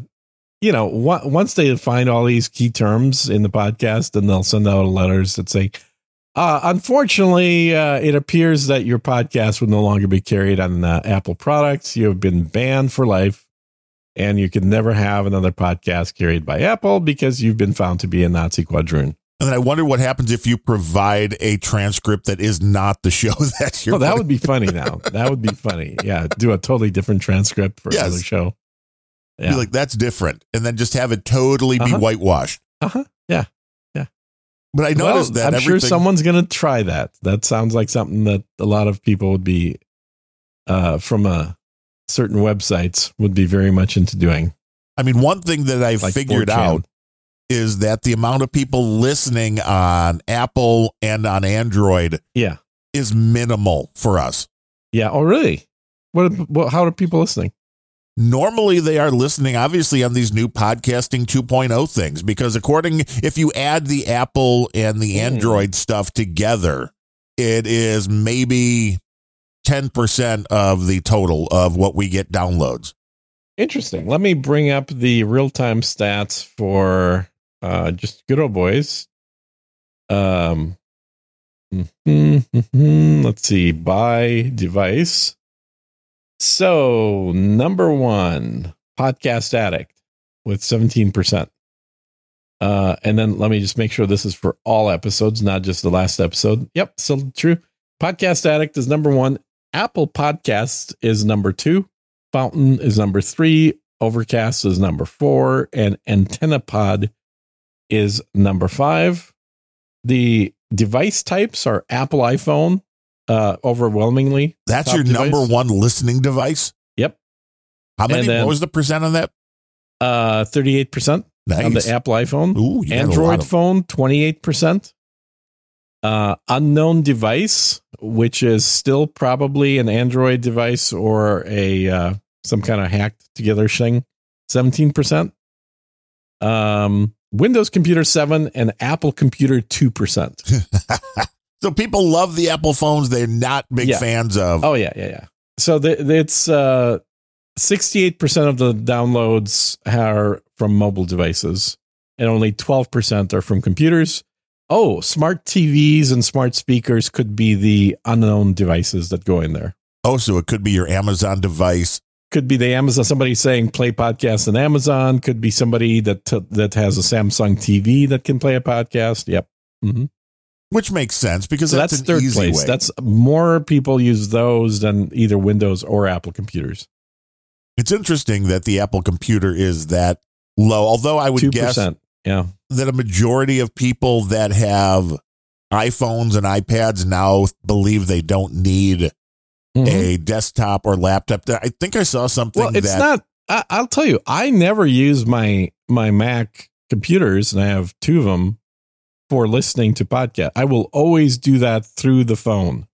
you know, once they find all these key terms in the podcast, and they'll send out letters that say, uh, "Unfortunately, uh, it appears that your podcast will no longer be carried on uh, Apple products. You have been banned for life." And you can never have another podcast carried by Apple because you've been found to be a Nazi quadroon. And then I wonder what happens if you provide a transcript that is not the show that you're Oh, that would be funny now. That would be funny. Yeah. Do a totally different transcript for Yes. another show. Yeah, be like, that's different. And then just have it totally be Uh-huh. whitewashed. Uh-huh. Yeah. Yeah. But I Well, noticed that I'm everything, sure someone's going to try that. That sounds like something that a lot of people would be, uh, from a certain websites would be very much into doing. I mean, one thing that I've Like figured 4chan. out is that the amount of people listening on Apple and on Android Yeah. is minimal for us. Yeah. Oh, really? What? what how are people listening? Normally, they are listening, obviously, on these new podcasting 2.0 things, because according, if you add the Apple and the Hmm. Android stuff together, it is maybe 10% of the total of what we get downloads. Interesting. Let me bring up the real time stats for uh, just good old boys. Um, mhm, mhm. let's see by device. So number one, Podcast Addict with seventeen percent. Uh, and then let me just make sure this is for all episodes, not just the last episode. Yep, still true. Podcast Addict is number one. Apple Podcasts is number two. Fountain is number three. Overcast is number four. And Antenna Pod is number five. The device types are Apple iPhone, uh, overwhelmingly. That's your number one listening device? Yep. How many? Then- what was the percent on that? Uh, 38% on the Apple iPhone. Ooh, you got a lot Android of- phone, 28%. Uh, unknown device, which is still probably an Android device or a uh, some kind of hacked together thing, 17%. Um, Windows Computer 7 and Apple Computer 2%. so people love the Apple phones. They're not big Yeah. fans of. Oh, yeah, yeah, yeah. So the, it's uh, 68% of the downloads are from mobile devices, and only 12% are from computers. Oh, smart TVs and smart speakers could be the unknown devices that go in there. Oh, so it could be your Amazon device. Could be the Amazon somebody saying play podcast on Amazon. Could be somebody that that has a Samsung TV that can play a podcast. Yep. hmm Which makes sense because So that's, that's, third place. way. That's more people use those than either Windows or Apple computers. it's interesting that the Apple computer is that low. Although I would Two guess. Yeah. that a majority of people that have iPhones and iPads now believe they don't need Mhm. a desktop or laptop. I think I saw something Well, it's that not. I, I'll tell you, I never use my my Mac computers, and I have two of them for listening to podcast. I will always do that through the phone.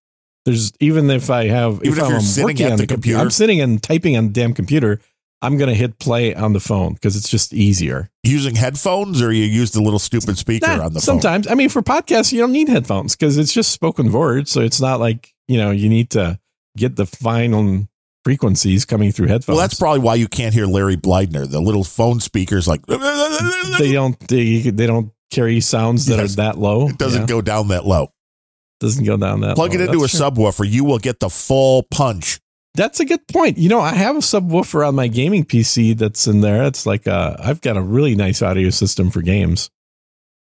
There's even if I have Even if I'm you're sitting working at on the com- computer? I'm sitting and typing on the damn computer. I'm gonna hit play on the phone because it's just easier. Using headphones or you use the little stupid speaker on the phone? sometimes, I mean, for podcasts, you don't need headphones because it's just spoken word. So it's not like you know you need to get the final frequencies coming through headphones. Well, that's probably why you can't hear Larry Blydner. The little phone speakers like they don't they, they don't carry sounds that Yes. are that low. it doesn't Yeah, go down that low. doesn't go down that. Low plug it low. into a true. subwoofer, you will get the full punch. That's a good point. You know, I have a subwoofer on my gaming PC that's in there. It's like uh, I've got a really nice audio system for games.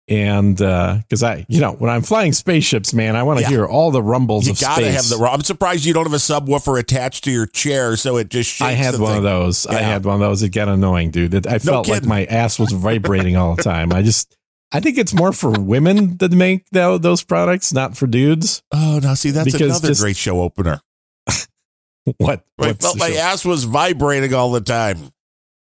And uh, because I, you know, when I'm flying spaceships, man, I want to Yeah. hear all the rumbles You of gotta space. have the. I'm surprised you don't have a subwoofer attached to your chair, so it just. I had one thing. of those. I had one of those. It got annoying, dude. It, I felt like my ass was vibrating all the time. I just, I think it's more for women that make tho- those products, not for dudes. Oh, now see, that's Because another just- great show opener. What? I felt my show? ass was vibrating all the time.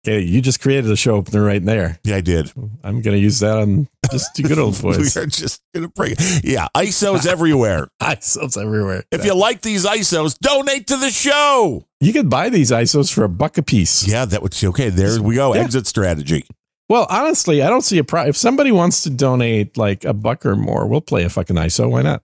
Okay, you just created a show opener right there. Yeah, I did. I'm gonna use that on just two good old boys. we are just gonna bring. Yeah, ISOs everywhere. ISOs everywhere. If you like these ISOs, donate to the show. You could buy these ISOs for a buck a piece. Yeah, that would okay. There we go. Yeah. Exit strategy. Well, honestly, I don't see a pro. If somebody wants to donate like a buck or more, we'll play a fucking ISO. Why not?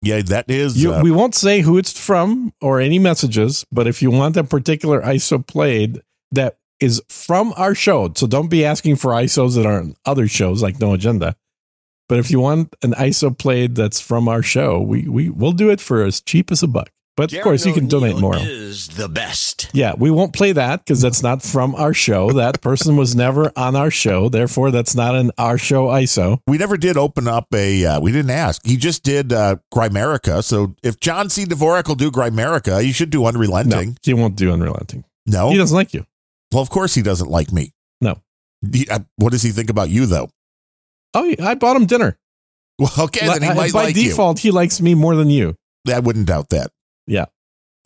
Yeah, that is. You, uh, we won't say who it's from or any messages, but if you want a particular ISO played that is from our show, so don't be asking for ISOs that are on other shows like No Agenda. But if you want an ISO played that's from our show, we we will do it for as cheap as a buck. But of course, you can donate more. Is the best. Yeah, we won't play that because that's not from our show. That person was never on our show. Therefore, that's not an our show ISO. we never did open up a. Uh, we didn't ask. He just did uh, Grimerica. So if John C. Dvorak will do Grimerica, you should do No, Unrelenting. he won't do unrelenting. No, He doesn't like you. Well, of course he doesn't like me. No. He- uh, what does he think about you though? Oh, yeah, I bought him dinner. Well, okay, then he might By like default, he likes me more than you. you. I wouldn't doubt that. Yeah.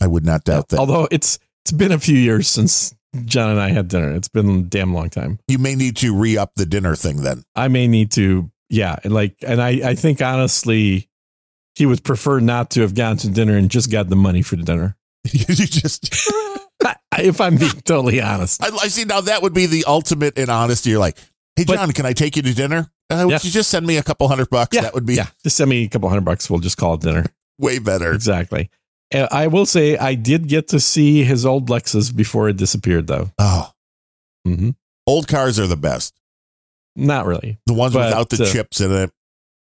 I would not doubt that. Although it's it's been a few years since John and I had dinner. It's been a damn long time. You may need to re up the dinner thing then. I may need to, yeah, and like, and I I think honestly, he would prefer not to have gone to dinner and just got the money for the dinner. you just. if I'm being totally honest. I, I see. Now that would be the ultimate in honesty. You're like, hey But- John, can I take you to dinner? Uh, would Yeah. you just send me a couple hundred bucks? Yeah, that would be yeah, just send me a couple hundred bucks. We'll just call it dinner. way better. Exactly. Uh, I will say I did get to see his old Lexus before it disappeared, though. Oh, hmm old cars are the best. Not really. The ones But, without the uh, chips in it.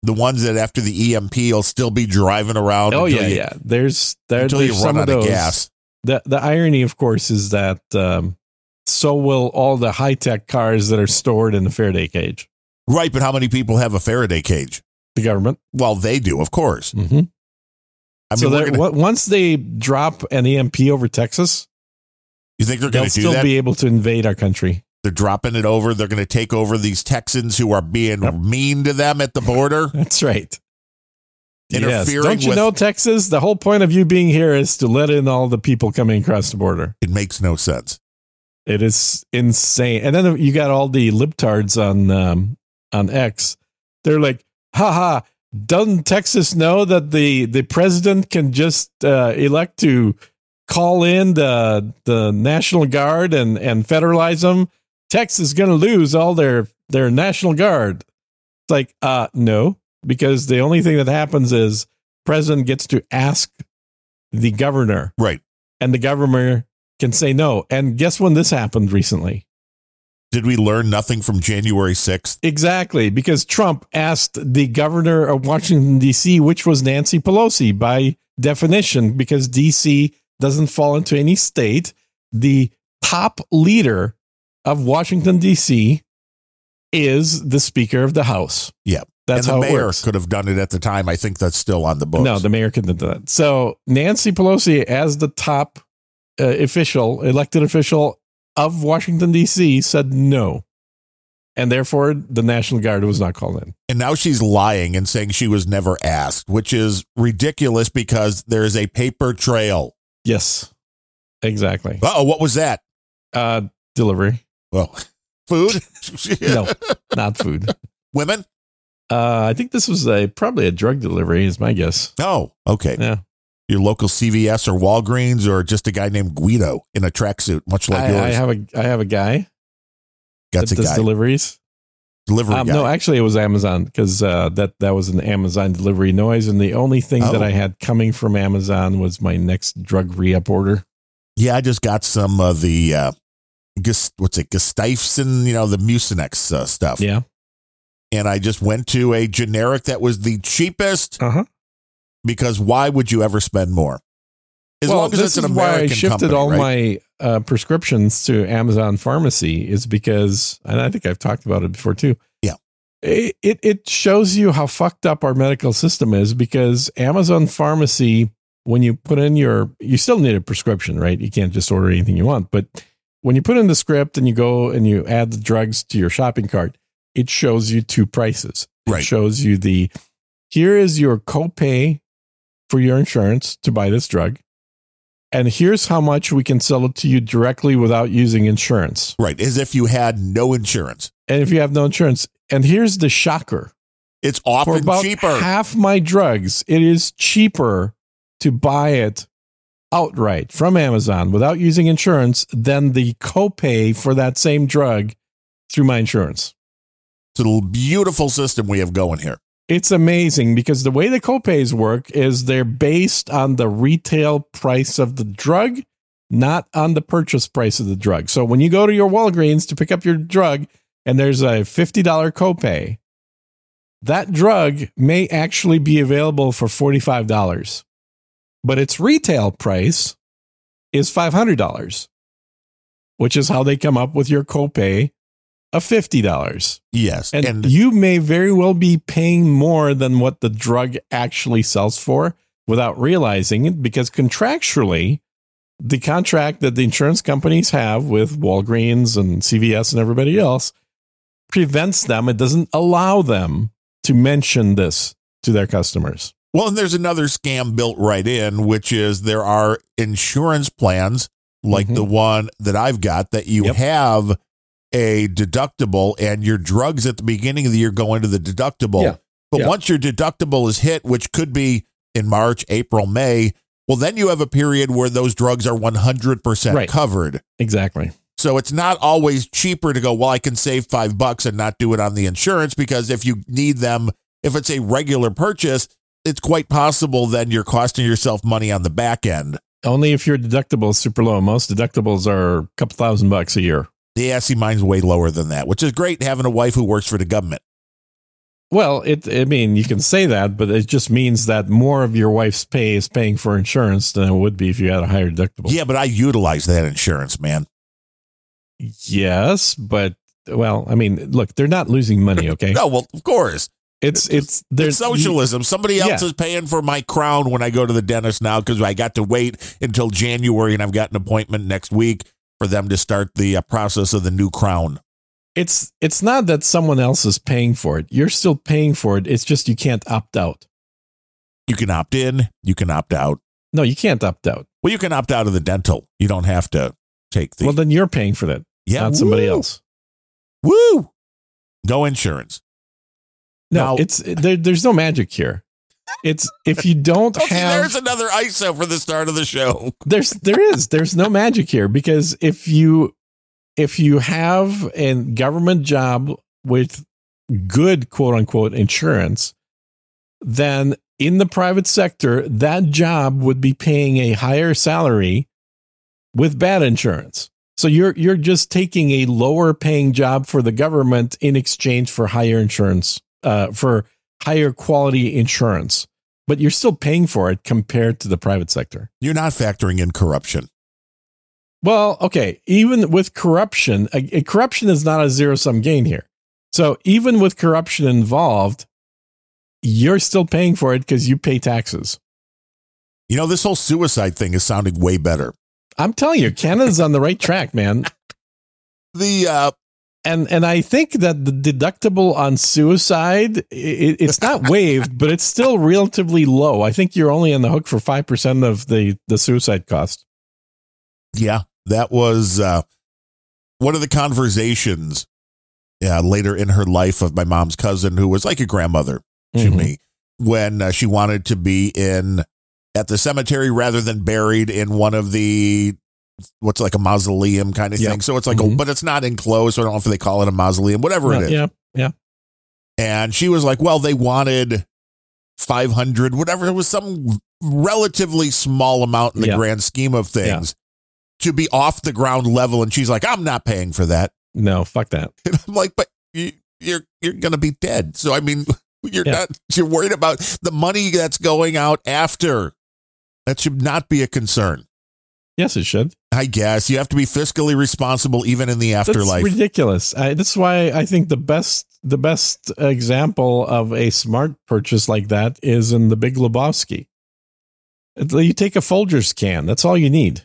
The ones that after the EMP will still be driving around. Oh yeah, you, yeah. There's there, Until you there's run some out of of those. gas. The the irony, of course, is that um, so will all the high tech cars that are stored in the Faraday cage. Right, but how many people have a Faraday cage? The government. Well, they do, of course. hmm I mean, so that gonna, once they drop an EMP over Texas, you think they're going to still that? be able to invade our country. they're dropping it over. They're going to take over these Texans who are being Yep. mean to them at the border. That's right. Yes. Don't you with- know, Texas? The whole point of you being here is to let in all the people coming across the border. It makes no sense. It is insane. And then you got all the libtards on um, on X. They're like, haha, doesn't Texas know that the, the president can just uh, elect to call in the the National Guard and, and federalize them? Texas is going to lose all their, their National Guard. It's like, uh, no, because the only thing that happens is president gets to ask the governor Right. and the governor can say no. And guess when this happened recently? Did we learn nothing from January 6th? Exactly, because Trump asked the governor of Washington, D.C., which was Nancy Pelosi by definition, because D.C. doesn't fall into any state. The top leader of Washington, D.C. is the Speaker of the House. Yeah. That's and how the mayor works. could have done it at the time. I think that's still on the books. No, the mayor can do that. So Nancy Pelosi, as the top uh, official, elected official of Washington D.C., said no, and therefore the National Guard was not called in. and now she's lying and saying she was never asked, which is ridiculous because there is a paper trail. Yes, exactly. Oh, what was that? Uh, delivery, Well, food? no, not food. Women? Uh, I think this was a probably a drug delivery, is my guess. Oh, okay. Yeah. Your local CVS or Walgreens or just a guy named Guido in a tracksuit, much like I, yours. I have a I have a guy That's that a guy. deliveries. delivery Um, guy. no, actually, it was Amazon because uh, that that was an Amazon delivery noise, and the only thing that Oh. I had coming from Amazon was my next drug re-up order. yeah, I just got some of the uh, what's it, Gustafson, you know, the Mucinex uh, stuff. Yeah. And I just went to a generic that was the cheapest Uh huh. because why would you ever spend more? As well, long as this it's an is why I shifted company, all right? my uh, prescriptions to Amazon Pharmacy is because, and I think I've talked about it before too. Yeah. It, it it shows you how fucked up our medical system is because Amazon Pharmacy, when you put in your, you still need a prescription, right? You can't just order anything you want, but when you put in the script and you go and you add the drugs to your shopping cart, it shows you two prices. It Right. shows you the here is your copay for your insurance to buy this drug. And here's how much we can sell it to you directly without using insurance. Right. As if you had no insurance. And if you have no insurance, and here's the shocker It's for often about cheaper. half my drugs, it is cheaper to buy it outright from Amazon without using insurance than the copay for that same drug through my insurance. It's a beautiful system we have going here. It's amazing because the way the copays work is they're based on the retail price of the drug, not on the purchase price of the drug. So when you go to your Walgreens to pick up your drug and there's a $50 copay, that drug may actually be available for $45, but its retail price is $500, which is how they come up with your copay of $50. Yes. And, And, you may very well be paying more than what the drug actually sells for without realizing it because contractually, the contract that the insurance companies have with Walgreens and CVS and everybody else prevents them, it doesn't allow them to mention this to their customers. well, and there's another scam built right in, which is there are insurance plans like Mhm. the one that I've got that you Yep. have a deductible and your drugs at the beginning of the year go into the deductible. Yeah. But Yeah. once your deductible is hit, which could be in March, April, May, well, then you have a period where those drugs are 100% Right. covered. Exactly. So it's not always cheaper to go, well, I can save five bucks and not do it on the insurance because if you need them, if it's a regular purchase, it's quite possible then you're costing yourself money on the back end. Only if your deductible is super low. Most deductibles are a couple thousand bucks a year. Yeah, see, mine's way lower than that, which is great having a wife who works for the government. Well, it I mean, you can say that, but it just means that more of your wife's pay is paying for insurance than it would be if you had a higher deductible. Yeah, but I utilize that insurance, man. Yes, but well, I mean, look, they're not losing money, okay? No, well, of course. It's it's It's there's socialism. Somebody else Yeah. is paying for my crown when I go to the dentist now because I got to wait until January and I've got an appointment next week for them to start the uh, process of the new crown. It's it's not that someone else is paying for it. You're still paying for it. It's just you can't opt out. You can opt in, you can opt out. No, you can't opt out. Well, you can opt out of the dental. You don't have to take the Well, then you're paying for that, yeah, not somebody else. Woo! Go insurance. No, Now- it's there, there's no magic here. It's if you don't see, have there's another ISO for the start of the show. there's there is there's no magic here because if you if you have a government job with good quote unquote insurance then in the private sector that job would be paying a higher salary with bad insurance so you're you're just taking a lower paying job for the government in exchange for higher insurance uh, for higher quality insurance but you're still paying for it compared to the private sector You're not factoring in corruption. well, okay. Even with corruption, a, a corruption is not a zero sum gain here. So even with corruption involved, you're still paying for it because you pay taxes. You know, this whole suicide thing is sounding way better. I'm telling you, Canada's on the right track, man. The uh, And and I think that the deductible on suicide, it, it's not waived, but it's still relatively low. I think you're only on the hook for five percent of the the suicide cost. yeah, that was uh, one of the conversations uh, later in her life of my mom's cousin, who was like a grandmother to Mhm. me, when uh, she wanted to be in at the cemetery rather than buried in one of the what's like a mausoleum kind of Yep. thing. So it's like, a, Mhm. but it's not enclosed. So I don't know if they call it a mausoleum, whatever it is. Yeah, yeah. And she was like, well, they wanted 500, whatever. It was some relatively small amount in the Yeah. grand scheme of things to be off the ground level. And she's like, I'm not paying for that. No, fuck that. And I'm like, but you, you're, you're going to be dead. So, I mean, you're Yeah. not, you're worried about the money that's going out after. That should not be a concern. Yes, it should. I guess you have to be fiscally responsible even in the afterlife. That's ridiculous. I, that's why I think the best the best example of a smart purchase like that is in the Big Lebowski. You take a Folgers can. That's all you need.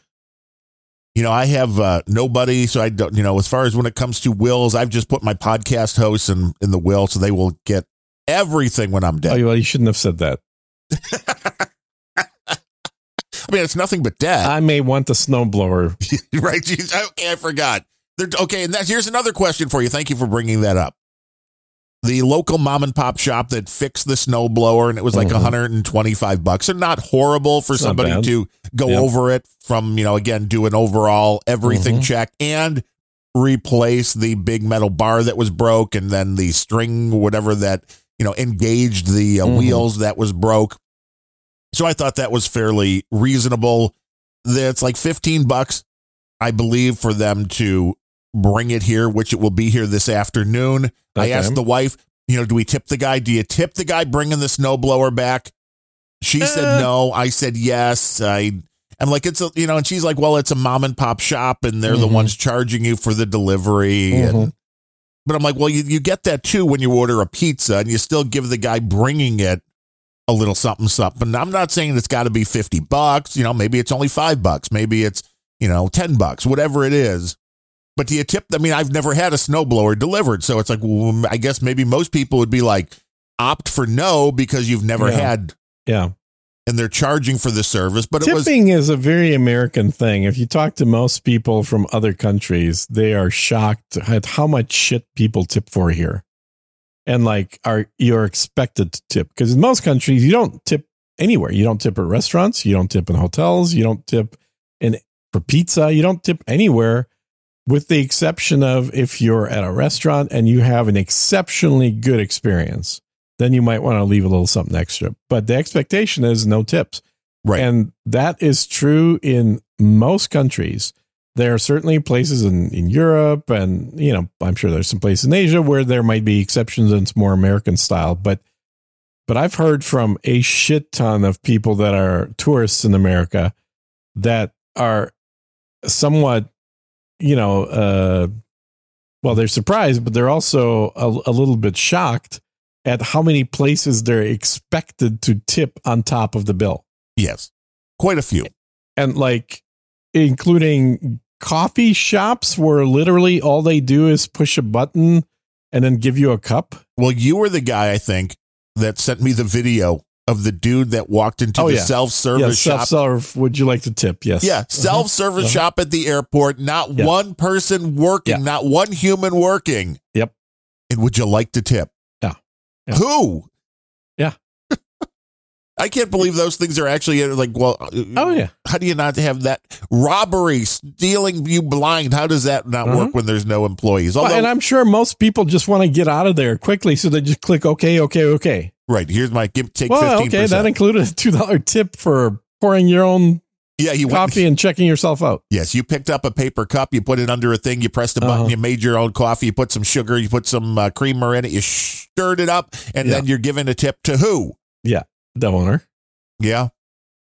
You know, I have uh, nobody, so I don't. You know, as far as when it comes to wills, I've just put my podcast hosts in in the will, so they will get everything when I'm dead. Oh, well, you shouldn't have said that. I mean, it's nothing but death, I may want a snowblower. right? Jeez, okay, I forgot. They're, okay, and that's, here's another question for you. Thank you for bringing that up. The local mom and pop shop that fixed the snowblower, and it was like Mhm. 125 bucks. They're not horrible for It's somebody to go Yep. over it from, you know, again, do an overall everything Mhm. check and replace the big metal bar that was broke and then the string, whatever that, you know, engaged the uh, Mhm. wheels that was broke. So I thought that was fairly reasonable. That's like 15 bucks, I believe, for them to bring it here, which it will be here this afternoon. I asked the wife, you know, do we tip the guy? Do you tip the guy bringing the snowblower back? She Uh. said no. I said yes. I I'm like it's a you know, and she's like, well, it's a mom and pop shop, and they're the Mhm. ones charging you for the delivery. And, Mhm. but I'm like, well, you you get that too when you order a pizza, and you still give the guy bringing it a little something something. I'm not saying it's got to be fifty bucks. You know, maybe it's only five bucks. Maybe it's you know ten bucks, whatever it is. But do you tip? I mean, I've never had a snowblower delivered, so it's like, well, I guess maybe most people would be like, opt for no because you've never Yeah. had, Yeah. and they're charging for the service. But it was Tipping is a very American thing. If you talk to most people from other countries, they are shocked at how much shit people tip for here. And like are you're expected to tip because in most countries you don't tip anywhere. You don't tip at restaurants, you don't tip in hotels, you don't tip in for pizza, you don't tip anywhere with the exception of if you're at a restaurant and you have an exceptionally good experience, then you might want to leave a little something extra. But the expectation is no tips. Right. And that is true in most countries. There are certainly places in, in Europe and, you know, I'm sure there's some places in Asia where there might be exceptions and it's more American style. But but I've heard from a shit ton of people that are tourists in America that are somewhat, you know, uh, well, they're surprised, but they're also a, a little bit shocked at how many places they're expected to tip on top of the bill. yes, quite a few. And like, including coffee shops where literally all they do is push a button and then give you a cup. Well, you were the guy I think that sent me the video of the dude that walked into Oh, the yeah. self-service Yeah, shop. self serve. Would you like to tip? Yes. Yeah, Uh-huh. self-service Uh-huh. shop at the airport. Not Yeah. one person working, not one human working. Yep. And would you like to tip? Yeah. Who? Yeah. I can't believe those things are actually uh, like. Well, Oh yeah. how do you not have that robbery, stealing you blind? How does that not Uh-huh. work when there's no employees? Well, and I'm sure most people just want to get out of there quickly, so they just click OK, OK, OK. right here's my give take Well, fifteen okay, that included a two dollar tip for pouring your own Yeah, you went, coffee and checking yourself out. Yes, you picked up a paper cup, you put it under a thing, you pressed a button, Uh-huh. you made your own coffee, you put some sugar, you put some uh, creamer in it, you stirred it up, and Yeah. then you're giving a tip to who? The owner. Yeah.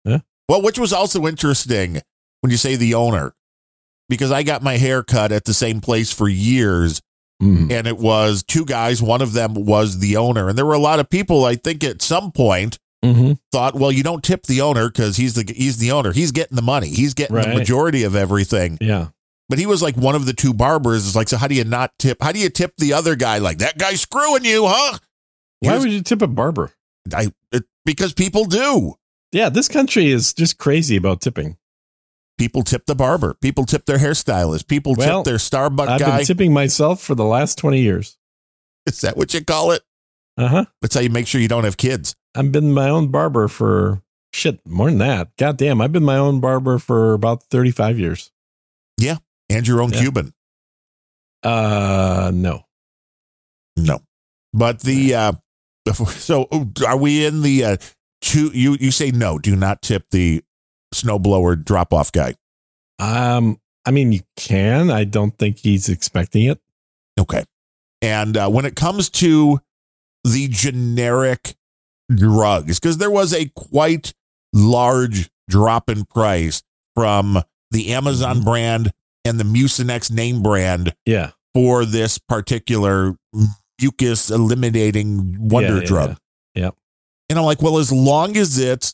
Yeah. Well, which was also interesting when you say the owner, because I got my hair cut at the same place for years, Mm. and it was two guys. One of them was the owner, and there were a lot of people. I think at some point hmm thought, well, you don't tip the owner because he's the he's the owner. He's getting the money. He's getting the majority of everything. Yeah. But he was like one of the two barbers. It's like, so how do you not tip? How do you tip the other guy? Like that guy's screwing you, huh? Why Here's- would you tip a barber? I it, because people do. Yeah, this country is just crazy about tipping. People tip the barber. People tip their hairstylist. People Well, tip their Starbucks I've guy. been tipping myself for the last 20 years. Is that what you call it? Uh huh. That's how you make sure you don't have kids. I've been my own barber for shit more than that. God damn, I've been my own barber for about thirty five years. Yeah, and your own Yeah. Cuban. Uh, no. No. But the uh so are we in the uh two you you say no, do not tip the snowblower drop off guy. Um, I mean, you can. I don't think he's expecting it. Okay. And uh, when it comes to the generic drugs, because there was a quite large drop in price from the Amazon Mhm. brand and the Mucinex name brand Yeah. for this particular mucus eliminating wonder Yeah, yeah, drug. yeah. And I'm like, well, as long as it's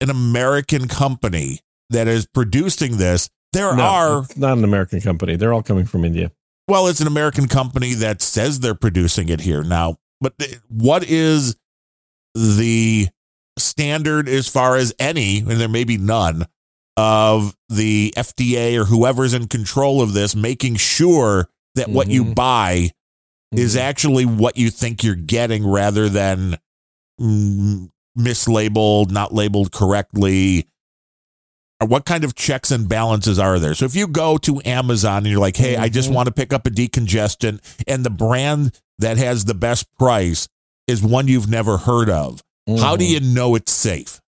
an American company that is producing this, there No, are it's not an American company. They're all coming from India. well, it's an American company that says they're producing it here now. But what is the standard as far as any, and there may be none, of the FDA or whoever's in control of this making sure that what you Mhm. Is Mhm. actually what you think you're getting rather than mm, mislabeled, not labeled correctly. What kind of checks and balances are there? So if you go to Amazon and you're like, hey, I just Mhm. want to pick up a decongestant, and the brand that has the best price is one you've never heard of, how do Mhm. you know it's safe?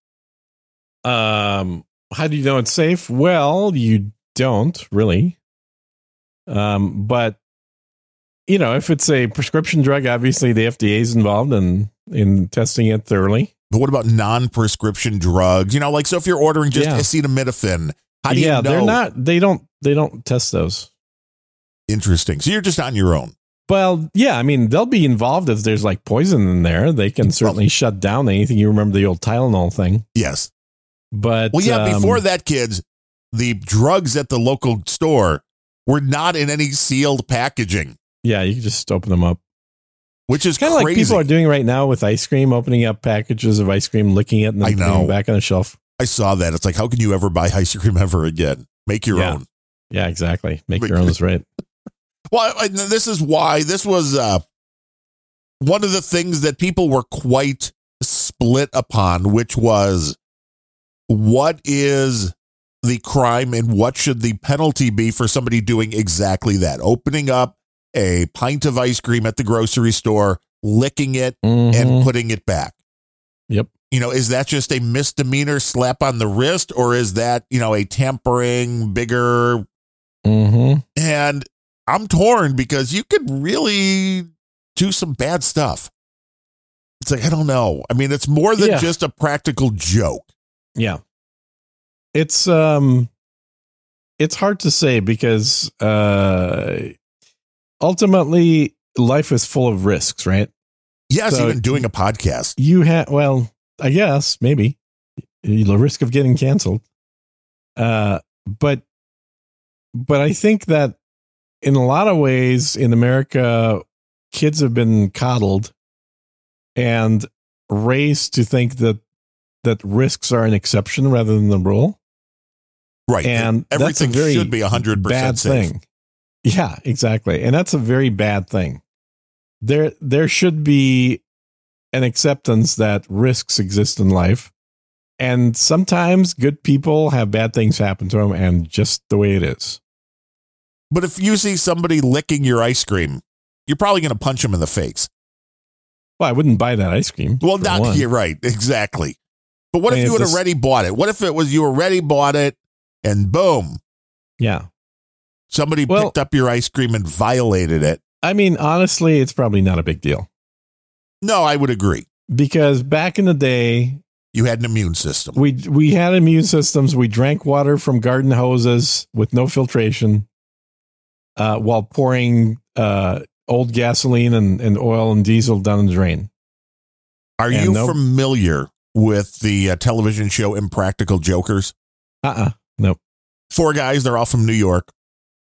Um, how do you know it's safe? Well, you don't really. Um, but you know, if it's a prescription drug, obviously the FDA is involved in in testing it thoroughly. But what about non-prescription drugs? You know, like so if you're ordering just Yeah. acetaminophen, how do yeah, you know? Yeah, they're not. They don't. They don't test those. interesting. So you're just on your own. Well, yeah, I mean, they'll be involved if there's like poison in there. They can certainly shut down anything. You remember the old Tylenol thing, Yes. but Well, yeah, um, before that, kids, the drugs at the local store were not in any sealed packaging, yeah, you can just open them up. which is Kind of like people are doing right now with ice cream, opening up packages of ice cream, licking it, and then I putting know. it back on the shelf. I saw that. It's like, how can you ever buy ice cream ever again? Make your Yeah. own. Yeah, exactly. Make your own is right. Well, I- this is why this was uh, one of the things that people were quite split upon, which was what is the crime and what should the penalty be for somebody doing exactly that? Opening up a pint of ice cream at the grocery store, licking it, and Mhm. putting it back. Yep. You know, is that just a misdemeanor slap on the wrist or is that, you know, a tampering, bigger? Mhm. And I'm torn because you could really do some bad stuff. It's like, I don't know. I mean, it's more than Yeah. just a practical joke. Yeah. It's um it's hard to say because uh ultimately life is full of risks, right? Yes, So- even doing a podcast. You have well, I guess maybe the risk of getting canceled. Uh but but I think that in a lot of ways in America kids have been coddled and raised to think that that risks are an exception rather than the rule. Right. and a everything very should be 100% bad safe. thing. Yeah, exactly. And that's a very bad thing. There there should be an acceptance that risks exist in life. And sometimes good people have bad things happen to them and just the way it is. But if you see somebody licking your ice cream, you're probably going to punch them in the face. Well, I wouldn't buy that ice cream. Well, not one. you're right, exactly. But what I if you had already bought it? What if it was you already bought it and boom, Yeah. Somebody Well- picked up your ice cream and violated it? I mean, honestly, it's probably not a big deal No, I would agree. because back in the day, You had an immune system. we we had immune systems. We drank water from garden hoses with no filtration, uh, while pouring uh, old gasoline and, and oil and diesel down the drain. Are and you no- familiar with the uh, television show Impractical Jokers? Uh uh Nope. Four guys, they're all from New York.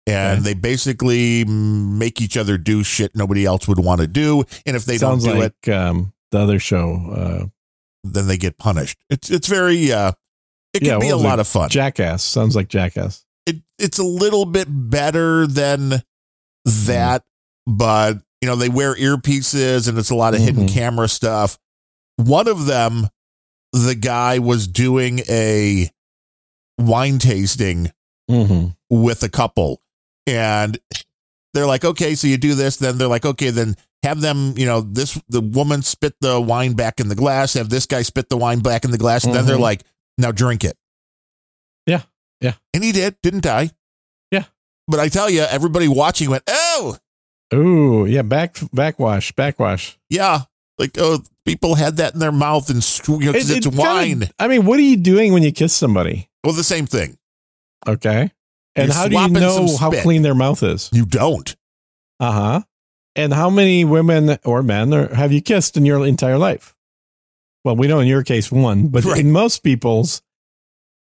And Okay. they basically make each other do shit nobody else would want to do. And if they Sounds don't do it, um, the other show, then they get punished. It's it's very uh it can Yeah, be a lot it? of fun. uh, Jackass. Sounds like Jackass. it it's a little bit better than that, but you know, they wear earpieces and it's a lot of hidden Mhm. camera stuff. One of them, the guy was doing a wine tasting hmm with a couple and they're like okay so you do this then they're like okay then have them you know this the woman spit the wine back in the glass have this guy spit the wine back in the glass and then they're Mhm. like now drink it Yeah, yeah. and he did didn't die Yeah. but i tell you everybody watching went oh Ooh, yeah, back backwash, backwash. yeah like oh people had that in their mouth and you know, It- it's it kinda- wine I mean, what are you doing when you kiss somebody? well the same thing Okay. And You're how do you know how clean their mouth is? you don't Uh huh. And how many women or men are, have you kissed in your entire life? Well, we know in your case one, but Right. in most people's,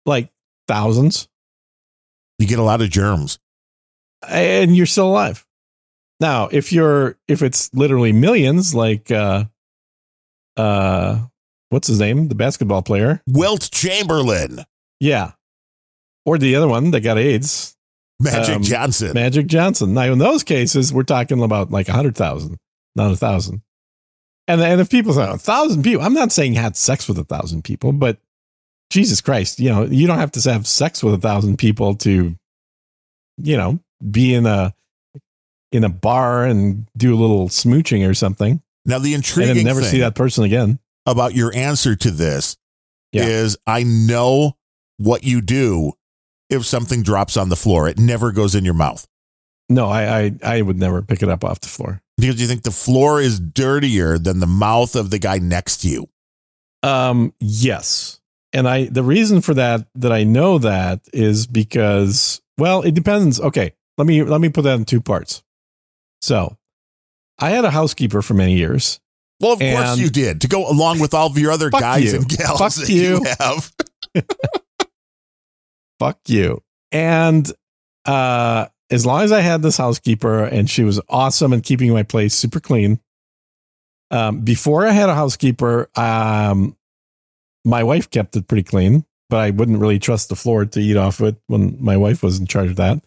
like thousands, you get a lot of germs and you're still alive. Now, if you're if it's literally millions, like uh, uh, what's his name, the basketball player, wilt chamberlain yeah, or the other one that got AIDS, magic Um, johnson Magic Johnson. Now, in those cases, we're talking about like a hundred thousand, not a thousand. And and if people say a thousand people, I'm not saying had sex with a thousand people, but Jesus Christ, you know, you don't have to have sex with a thousand people to, you know, be in a in a bar and do a little smooching or something, now the and intriguing then never see that person again. about your answer to this Yeah. is I know what you do if something drops on the floor. It never goes in your mouth No, I I, I would never pick it up off the floor. because you think the floor is dirtier than the mouth of the guy next to you. Um, yes. And I the reason for that that I know that is because well, it depends. Okay, let me let me put that in two parts. So, I had a housekeeper for many years. Well, of course you did to go along with all of your other guys you. and gals Fuck that you. you. have. Fuck you. And uh as long as I had this housekeeper and she was awesome and keeping my place super clean. Um before I had a housekeeper, um my wife kept it pretty clean, but I wouldn't really trust the floor to eat off it when my wife was in charge of that.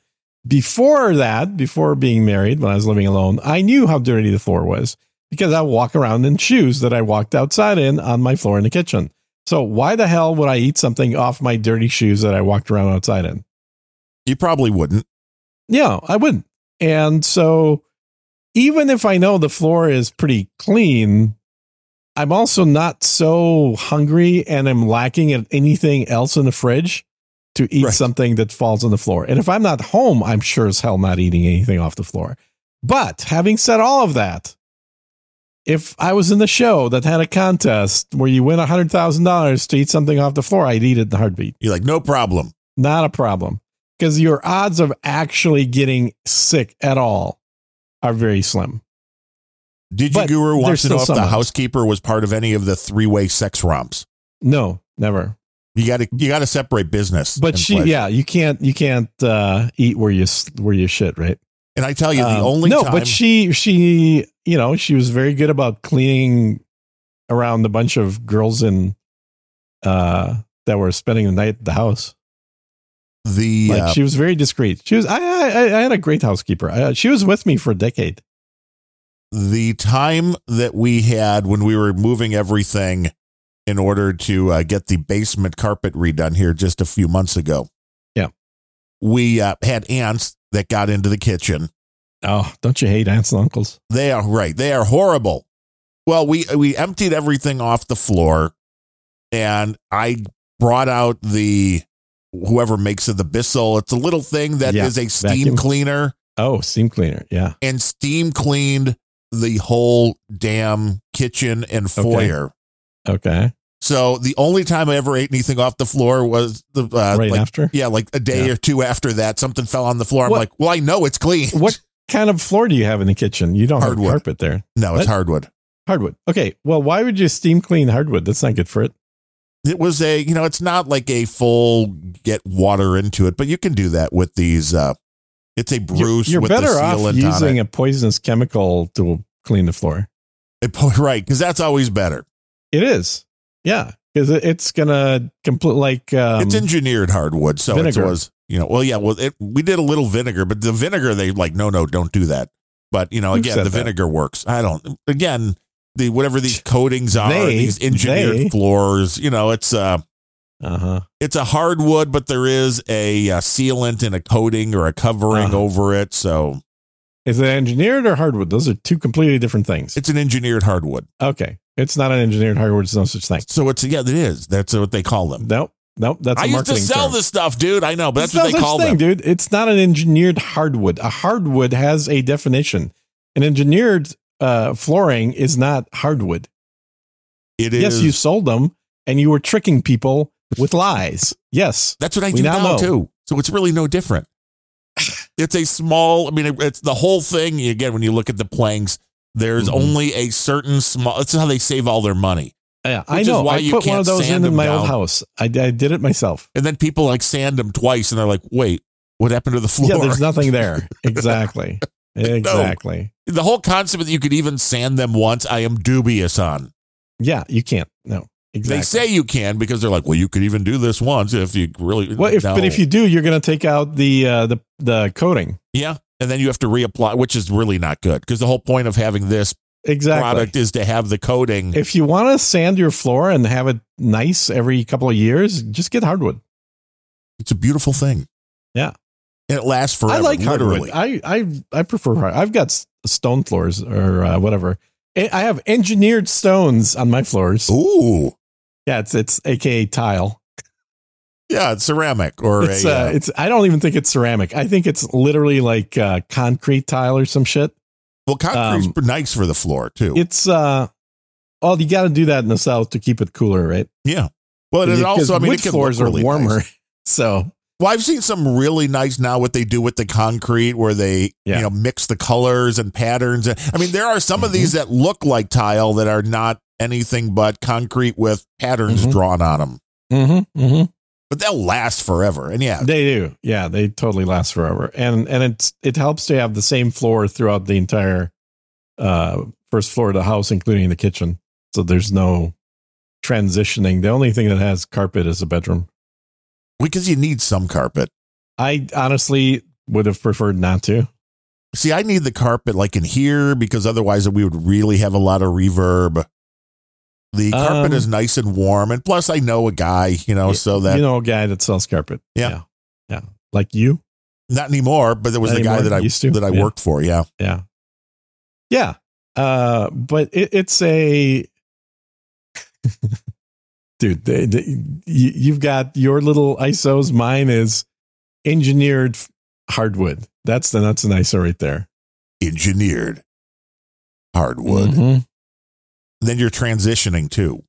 Before that, before being married, when I was living alone, I knew how dirty the floor was because I walk around in shoes that I walked outside in on my floor in the kitchen. So why the hell would I eat something off my dirty shoes that I walked around outside in? You probably wouldn't. Yeah, I wouldn't. And so even if I know the floor is pretty clean, I'm also not so hungry and I'm lacking at anything else in the fridge to eat Right. something that falls on the floor. And if I'm not home, I'm sure as hell not eating anything off the floor. But having said all of that, if I was in the show that had a contest where you win $100,000 to eat something off the floor, I'd eat it in a heartbeat. You're like, no problem. Not a problem. Because your odds of actually getting sick at all are very slim. Did you, But Guru, want to know if the housekeeper was part of any of the three way sex romps? No, never. You got to you got to separate business. But she, pleasure. yeah, you can't, you can't uh, eat where you where you shit, right? And I tell you, the Um, only no, time but she, she, you know, she was very good about cleaning around the bunch of girls in uh, that were spending the night at the house. the Like uh, she was very discreet. She was. I, I, I had a great housekeeper. I, she was with me for a decade. the time that we had when we were moving everything in order to uh, get the basement carpet redone here just a few months ago. Yeah. We uh, had ants that got into the kitchen. Oh, don't you hate aunts and uncles? They are right. They are horrible. Well, we we emptied everything off the floor and I brought out the whoever makes it the Bissell. It's a little thing that is Yeah, a steam vacuum. cleaner Oh, steam cleaner. Yeah. and steam cleaned the whole damn kitchen and foyer. Okay. So the only time I ever ate anything off the floor was the uh, right like, after. yeah, like a day Yeah. or two after that, something fell on the floor. I'm What- like, well, I know it's clean. What kind of floor do you have in the kitchen? You don't Hardwood. have carpet there. No, it's What? hardwood. Hardwood. Okay. Well, why would you steam clean hardwood? That's not good for it. It was a, you know, it's not like a full get water into it, but you can do that with these. uh It's a You're, Bruce you're with better the off using a poisonous chemical to clean the floor. It- right, because that's always better. It is. Yeah. Because it's gonna complete like um, it's engineered hardwood, so vinegar. it was, you know, well, yeah, well, it, we did a little vinegar, but the vinegar they like, no, no, don't do that. But you know, Who again, the that? vinegar works. I don't. Again, the whatever these coatings are, They- these engineered they- floors. You know, it's uh Uh huh. it's a hardwood, but there is a, uh sealant and a coating or a covering Uh-huh. over it. So Is it engineered or hardwood? Those are two completely different things. it's an engineered hardwood. Okay, it's not an engineered hardwood. It's no such thing. So it's yeah, it is. That's what they call them. Nope, nope. That's a I used to sell term. this stuff, dude. I know, but that's It's what they call thing, them. dude. It's not an engineered hardwood. A hardwood has a definition. An engineered uh, flooring is not hardwood. It is. Yes, you sold them, and you were tricking people with lies. Yes, That's what I do now now, too. So it's really no different. it's a small. I mean, it's the whole thing. Again, when you look at the planks, there's Mhm. only a certain small. That's how they save all their money. Yeah, I know. why I you put one can't of those in in my old down. house. I, I did it myself. And then people like sand them twice, and they're like, "Wait, what happened to the floor?" Yeah, there's nothing there. Exactly. Exactly. the whole concept that you could even sand them once, I am dubious on. Yeah, you can't. No, exactly. They say you can because they're like, "Well, you could even do this once if you really." Well, if No. but if you do, you're going to take out the uh, the the coating. yeah, and then you have to reapply, which is really not good because the whole point of having this Exactly. product is to have the coating. If you want to sand your floor and have it nice every couple of years, just get hardwood. It's a beautiful thing. Yeah. And it lasts forever. I like literally. hardwood. I I I prefer hard. I've got stone floors or uh, whatever. I I have engineered stones on my floors. Ooh. Yeah, it's it's AKA tile. Yeah, it's ceramic or It's a. uh, uh, it's I don't even think it's ceramic. I think it's literally like uh, concrete tile or some shit. Well, concrete's um, nice for the floor too. It's uh, oh, you got to do that in the south to keep it cooler, right? yeah. Well, it also. I mean, wood it can floors look are warmer, nice. so Well, I've seen some really nice now. What they do with the concrete, where they Yeah. you know mix the colors and patterns. I mean, there are some of Mhm. these that look like tile that are not anything but concrete with patterns Mhm. drawn on them. mm-hmm, mm-hmm. But they'll last forever. And yeah, They do. Yeah, they totally last forever. And and it's it helps to have the same floor throughout the entire uh first floor of the house, including the kitchen. So there's no transitioning. The only thing that has carpet is a bedroom. because you need some carpet. I honestly would have preferred not to. See, I need the carpet like in here because otherwise we would really have a lot of reverb. The carpet Um, is nice and warm, and plus I know a guy, you know, so that you know a guy that sells carpet. Yeah. Yeah. Yeah. Like you? not anymore, but there was Not the guy that I used to, that I yeah. worked for. Yeah, Yeah. Yeah. Uh, but it, it's a dude. The, the, you, you've got your little ISOs. Mine is engineered hardwood. That's the that's an ISO right there. engineered hardwood. Mhm. Then you're transitioning too.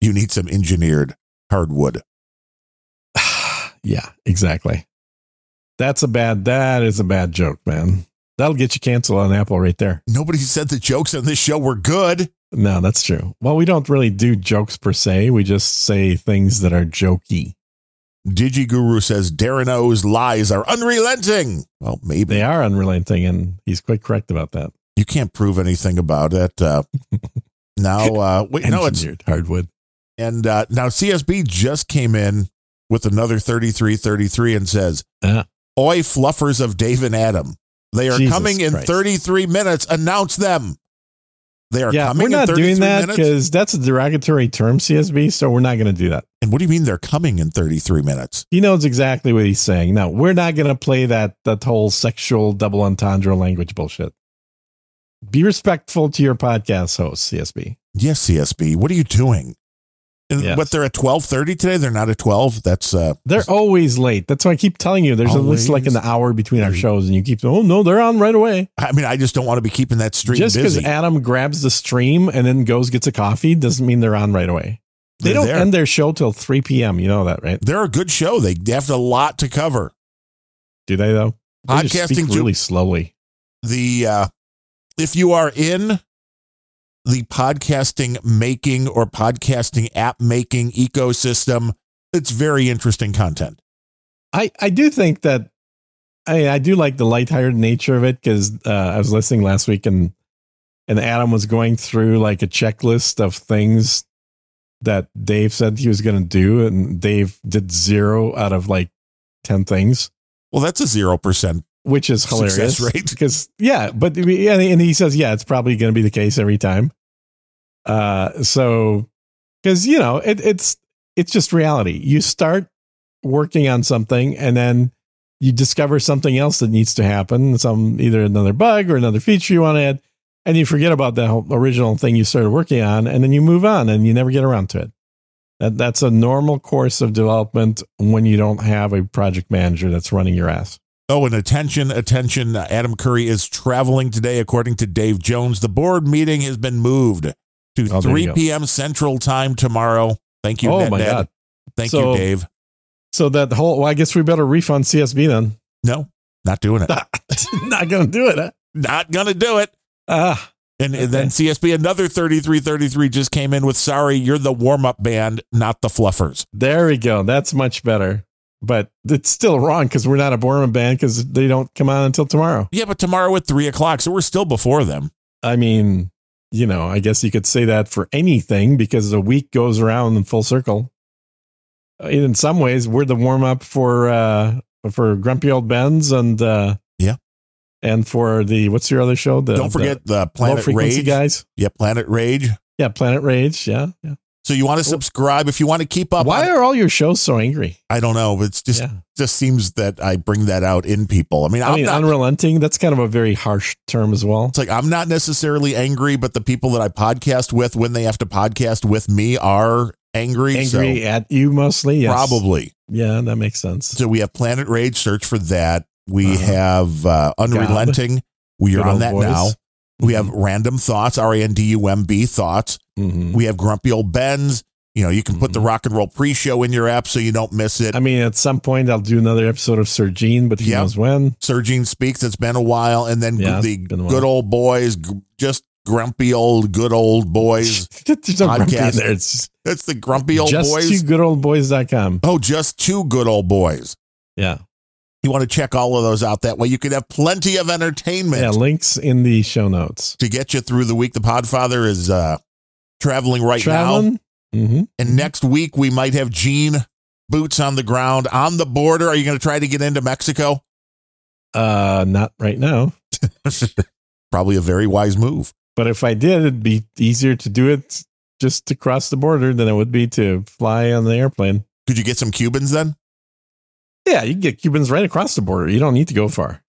You need some engineered hardwood. yeah, exactly. That's a bad. That is a bad joke, man. That'll get you canceled on Apple right there. Nobody said the jokes on this show were good. No, that's true. Well, we don't really do jokes per se. We just say things that are jokey. DigiGuru says Darren O's lies are unrelenting. Well, maybe They are unrelenting, and he's quite correct about that. you can't prove anything about it. Uh, now, uh, wait, no, it's hardwood. and uh, now CSB just came in with another 3333 and says, Uh. Oi, fluffers of Dave and Adam. They are Jesus coming in Christ. 33 minutes. Announce them. They are Yeah, coming we're not in 33 doing that because that's a derogatory term, CSB. So we're not going to do that. And what do you mean they're coming in 33 minutes? He knows exactly what he's saying. No, we're not going to play that that whole sexual double entendre language bullshit. Be respectful to your podcast host, CSB. Yes, CSB. What are you doing? And Yes. What they're at 12:30 today? They're not at 12. That's uh They're always late. That's why I keep telling you. There's at least like an hour between our shows, and you keep "Oh no, they're on right away." I mean, I just don't want to be keeping that stream Just because. Adam grabs the stream and then goes gets a coffee doesn't mean they're on right away. They They're don't there. end their show till 3 p.m. You know that, right? They're a good show. They have a lot to cover. Do they though? They Podcasting speak really slowly. the uh if you are in the podcasting making or podcasting app making ecosystem it's very interesting content I, I do think that I I do like the lighthearted nature of it because uh, I was listening last week and and Adam was going through like a checklist of things that Dave said he was going to do, and Dave did zero out of like ten things. well that's a 0% which is hilarious. Success rate. Because yeah, but yeah, and he says yeah, it's probably going to be the case every time. Uh, so because you know it, it's it's just reality. You start working on something and then you discover something else that needs to happen, some either another bug or another feature you want to add, and you forget about the whole original thing you started working on, and then you move on and you never get around to it. That that's a normal course of development when you don't have a project manager that's running your ass. Oh, and attention, attention. Adam Curry is traveling today, according to Dave Jones. The board meeting has been moved to Oh, 3 p.m. Central Time tomorrow. Thank you, oh Ned my god! Thank So- you, Dave. So that whole well, I guess we better refund CSB then. No, not doing it. Not gonna do it. Huh? not going to do it. Ah, And, and then Okay. CSB, another 3333 just came in with sorry, you're the warm up band, not the fluffers. there we go. That's much better. But it's still wrong because we're not a Borman band because they don't come on until tomorrow. Yeah, but tomorrow at three o'clock. So we're still before them. I mean, you know, I guess you could say that for anything because a week goes around in full circle. Uh, In some ways, we're the warm up for uh for Grumpy Old Bens and uh Yeah. and for the what's your other show? The, Don't forget the, the Planet Rage. guys. Yeah, Planet Rage. Yeah, Planet Rage. Yeah, yeah. So you want to subscribe if you want to keep up. Why on- are all your shows so angry? I don't know. It's just Yeah. just seems that I bring that out in people. I mean, I I'm mean, not, unrelenting. That's kind of a very harsh term as well. it's like I'm not necessarily angry, but the people that I podcast with when they have to podcast with me are angry. Angry so at you mostly. Yes. probably. Yeah, that makes sense. So we have Planet Rage. Search for that. We Uh-huh. have uh, Unrelenting. We are Good on that boys. now. We have Randumb Thoughts. R A N D U M B Thoughts. Mhm. We have Grumpy Old Bens. You know, you can put the Mhm. rock and roll pre-show in your app so you don't miss it. I mean, at some point, I'll do another episode of Sir Gene, but who Yeah. knows when? Sir Gene speaks. It's been a while, and then Yeah, the it's been a while. good old boys, just grumpy old good old boys. There's no Podcast. there. It's It's the grumpy old Boys. just two boys. two goodoldboys.com. oh, just two good old boys. Yeah. You want to check all of those out. That way, you can have plenty of entertainment Yeah. Links in the show notes. to get you through the week. The Podfather is uh, traveling right now, Mm-hmm. and next week we might have Gene boots on the ground on the border. Are you going to try to get into Mexico? Uh, not right now. Probably a very wise move. But if I did, it'd be easier to do it just to cross the border than it would be to fly on the airplane. Could you get some Cubans then? Yeah, you can get Cubans right across the border. You don't need to go far.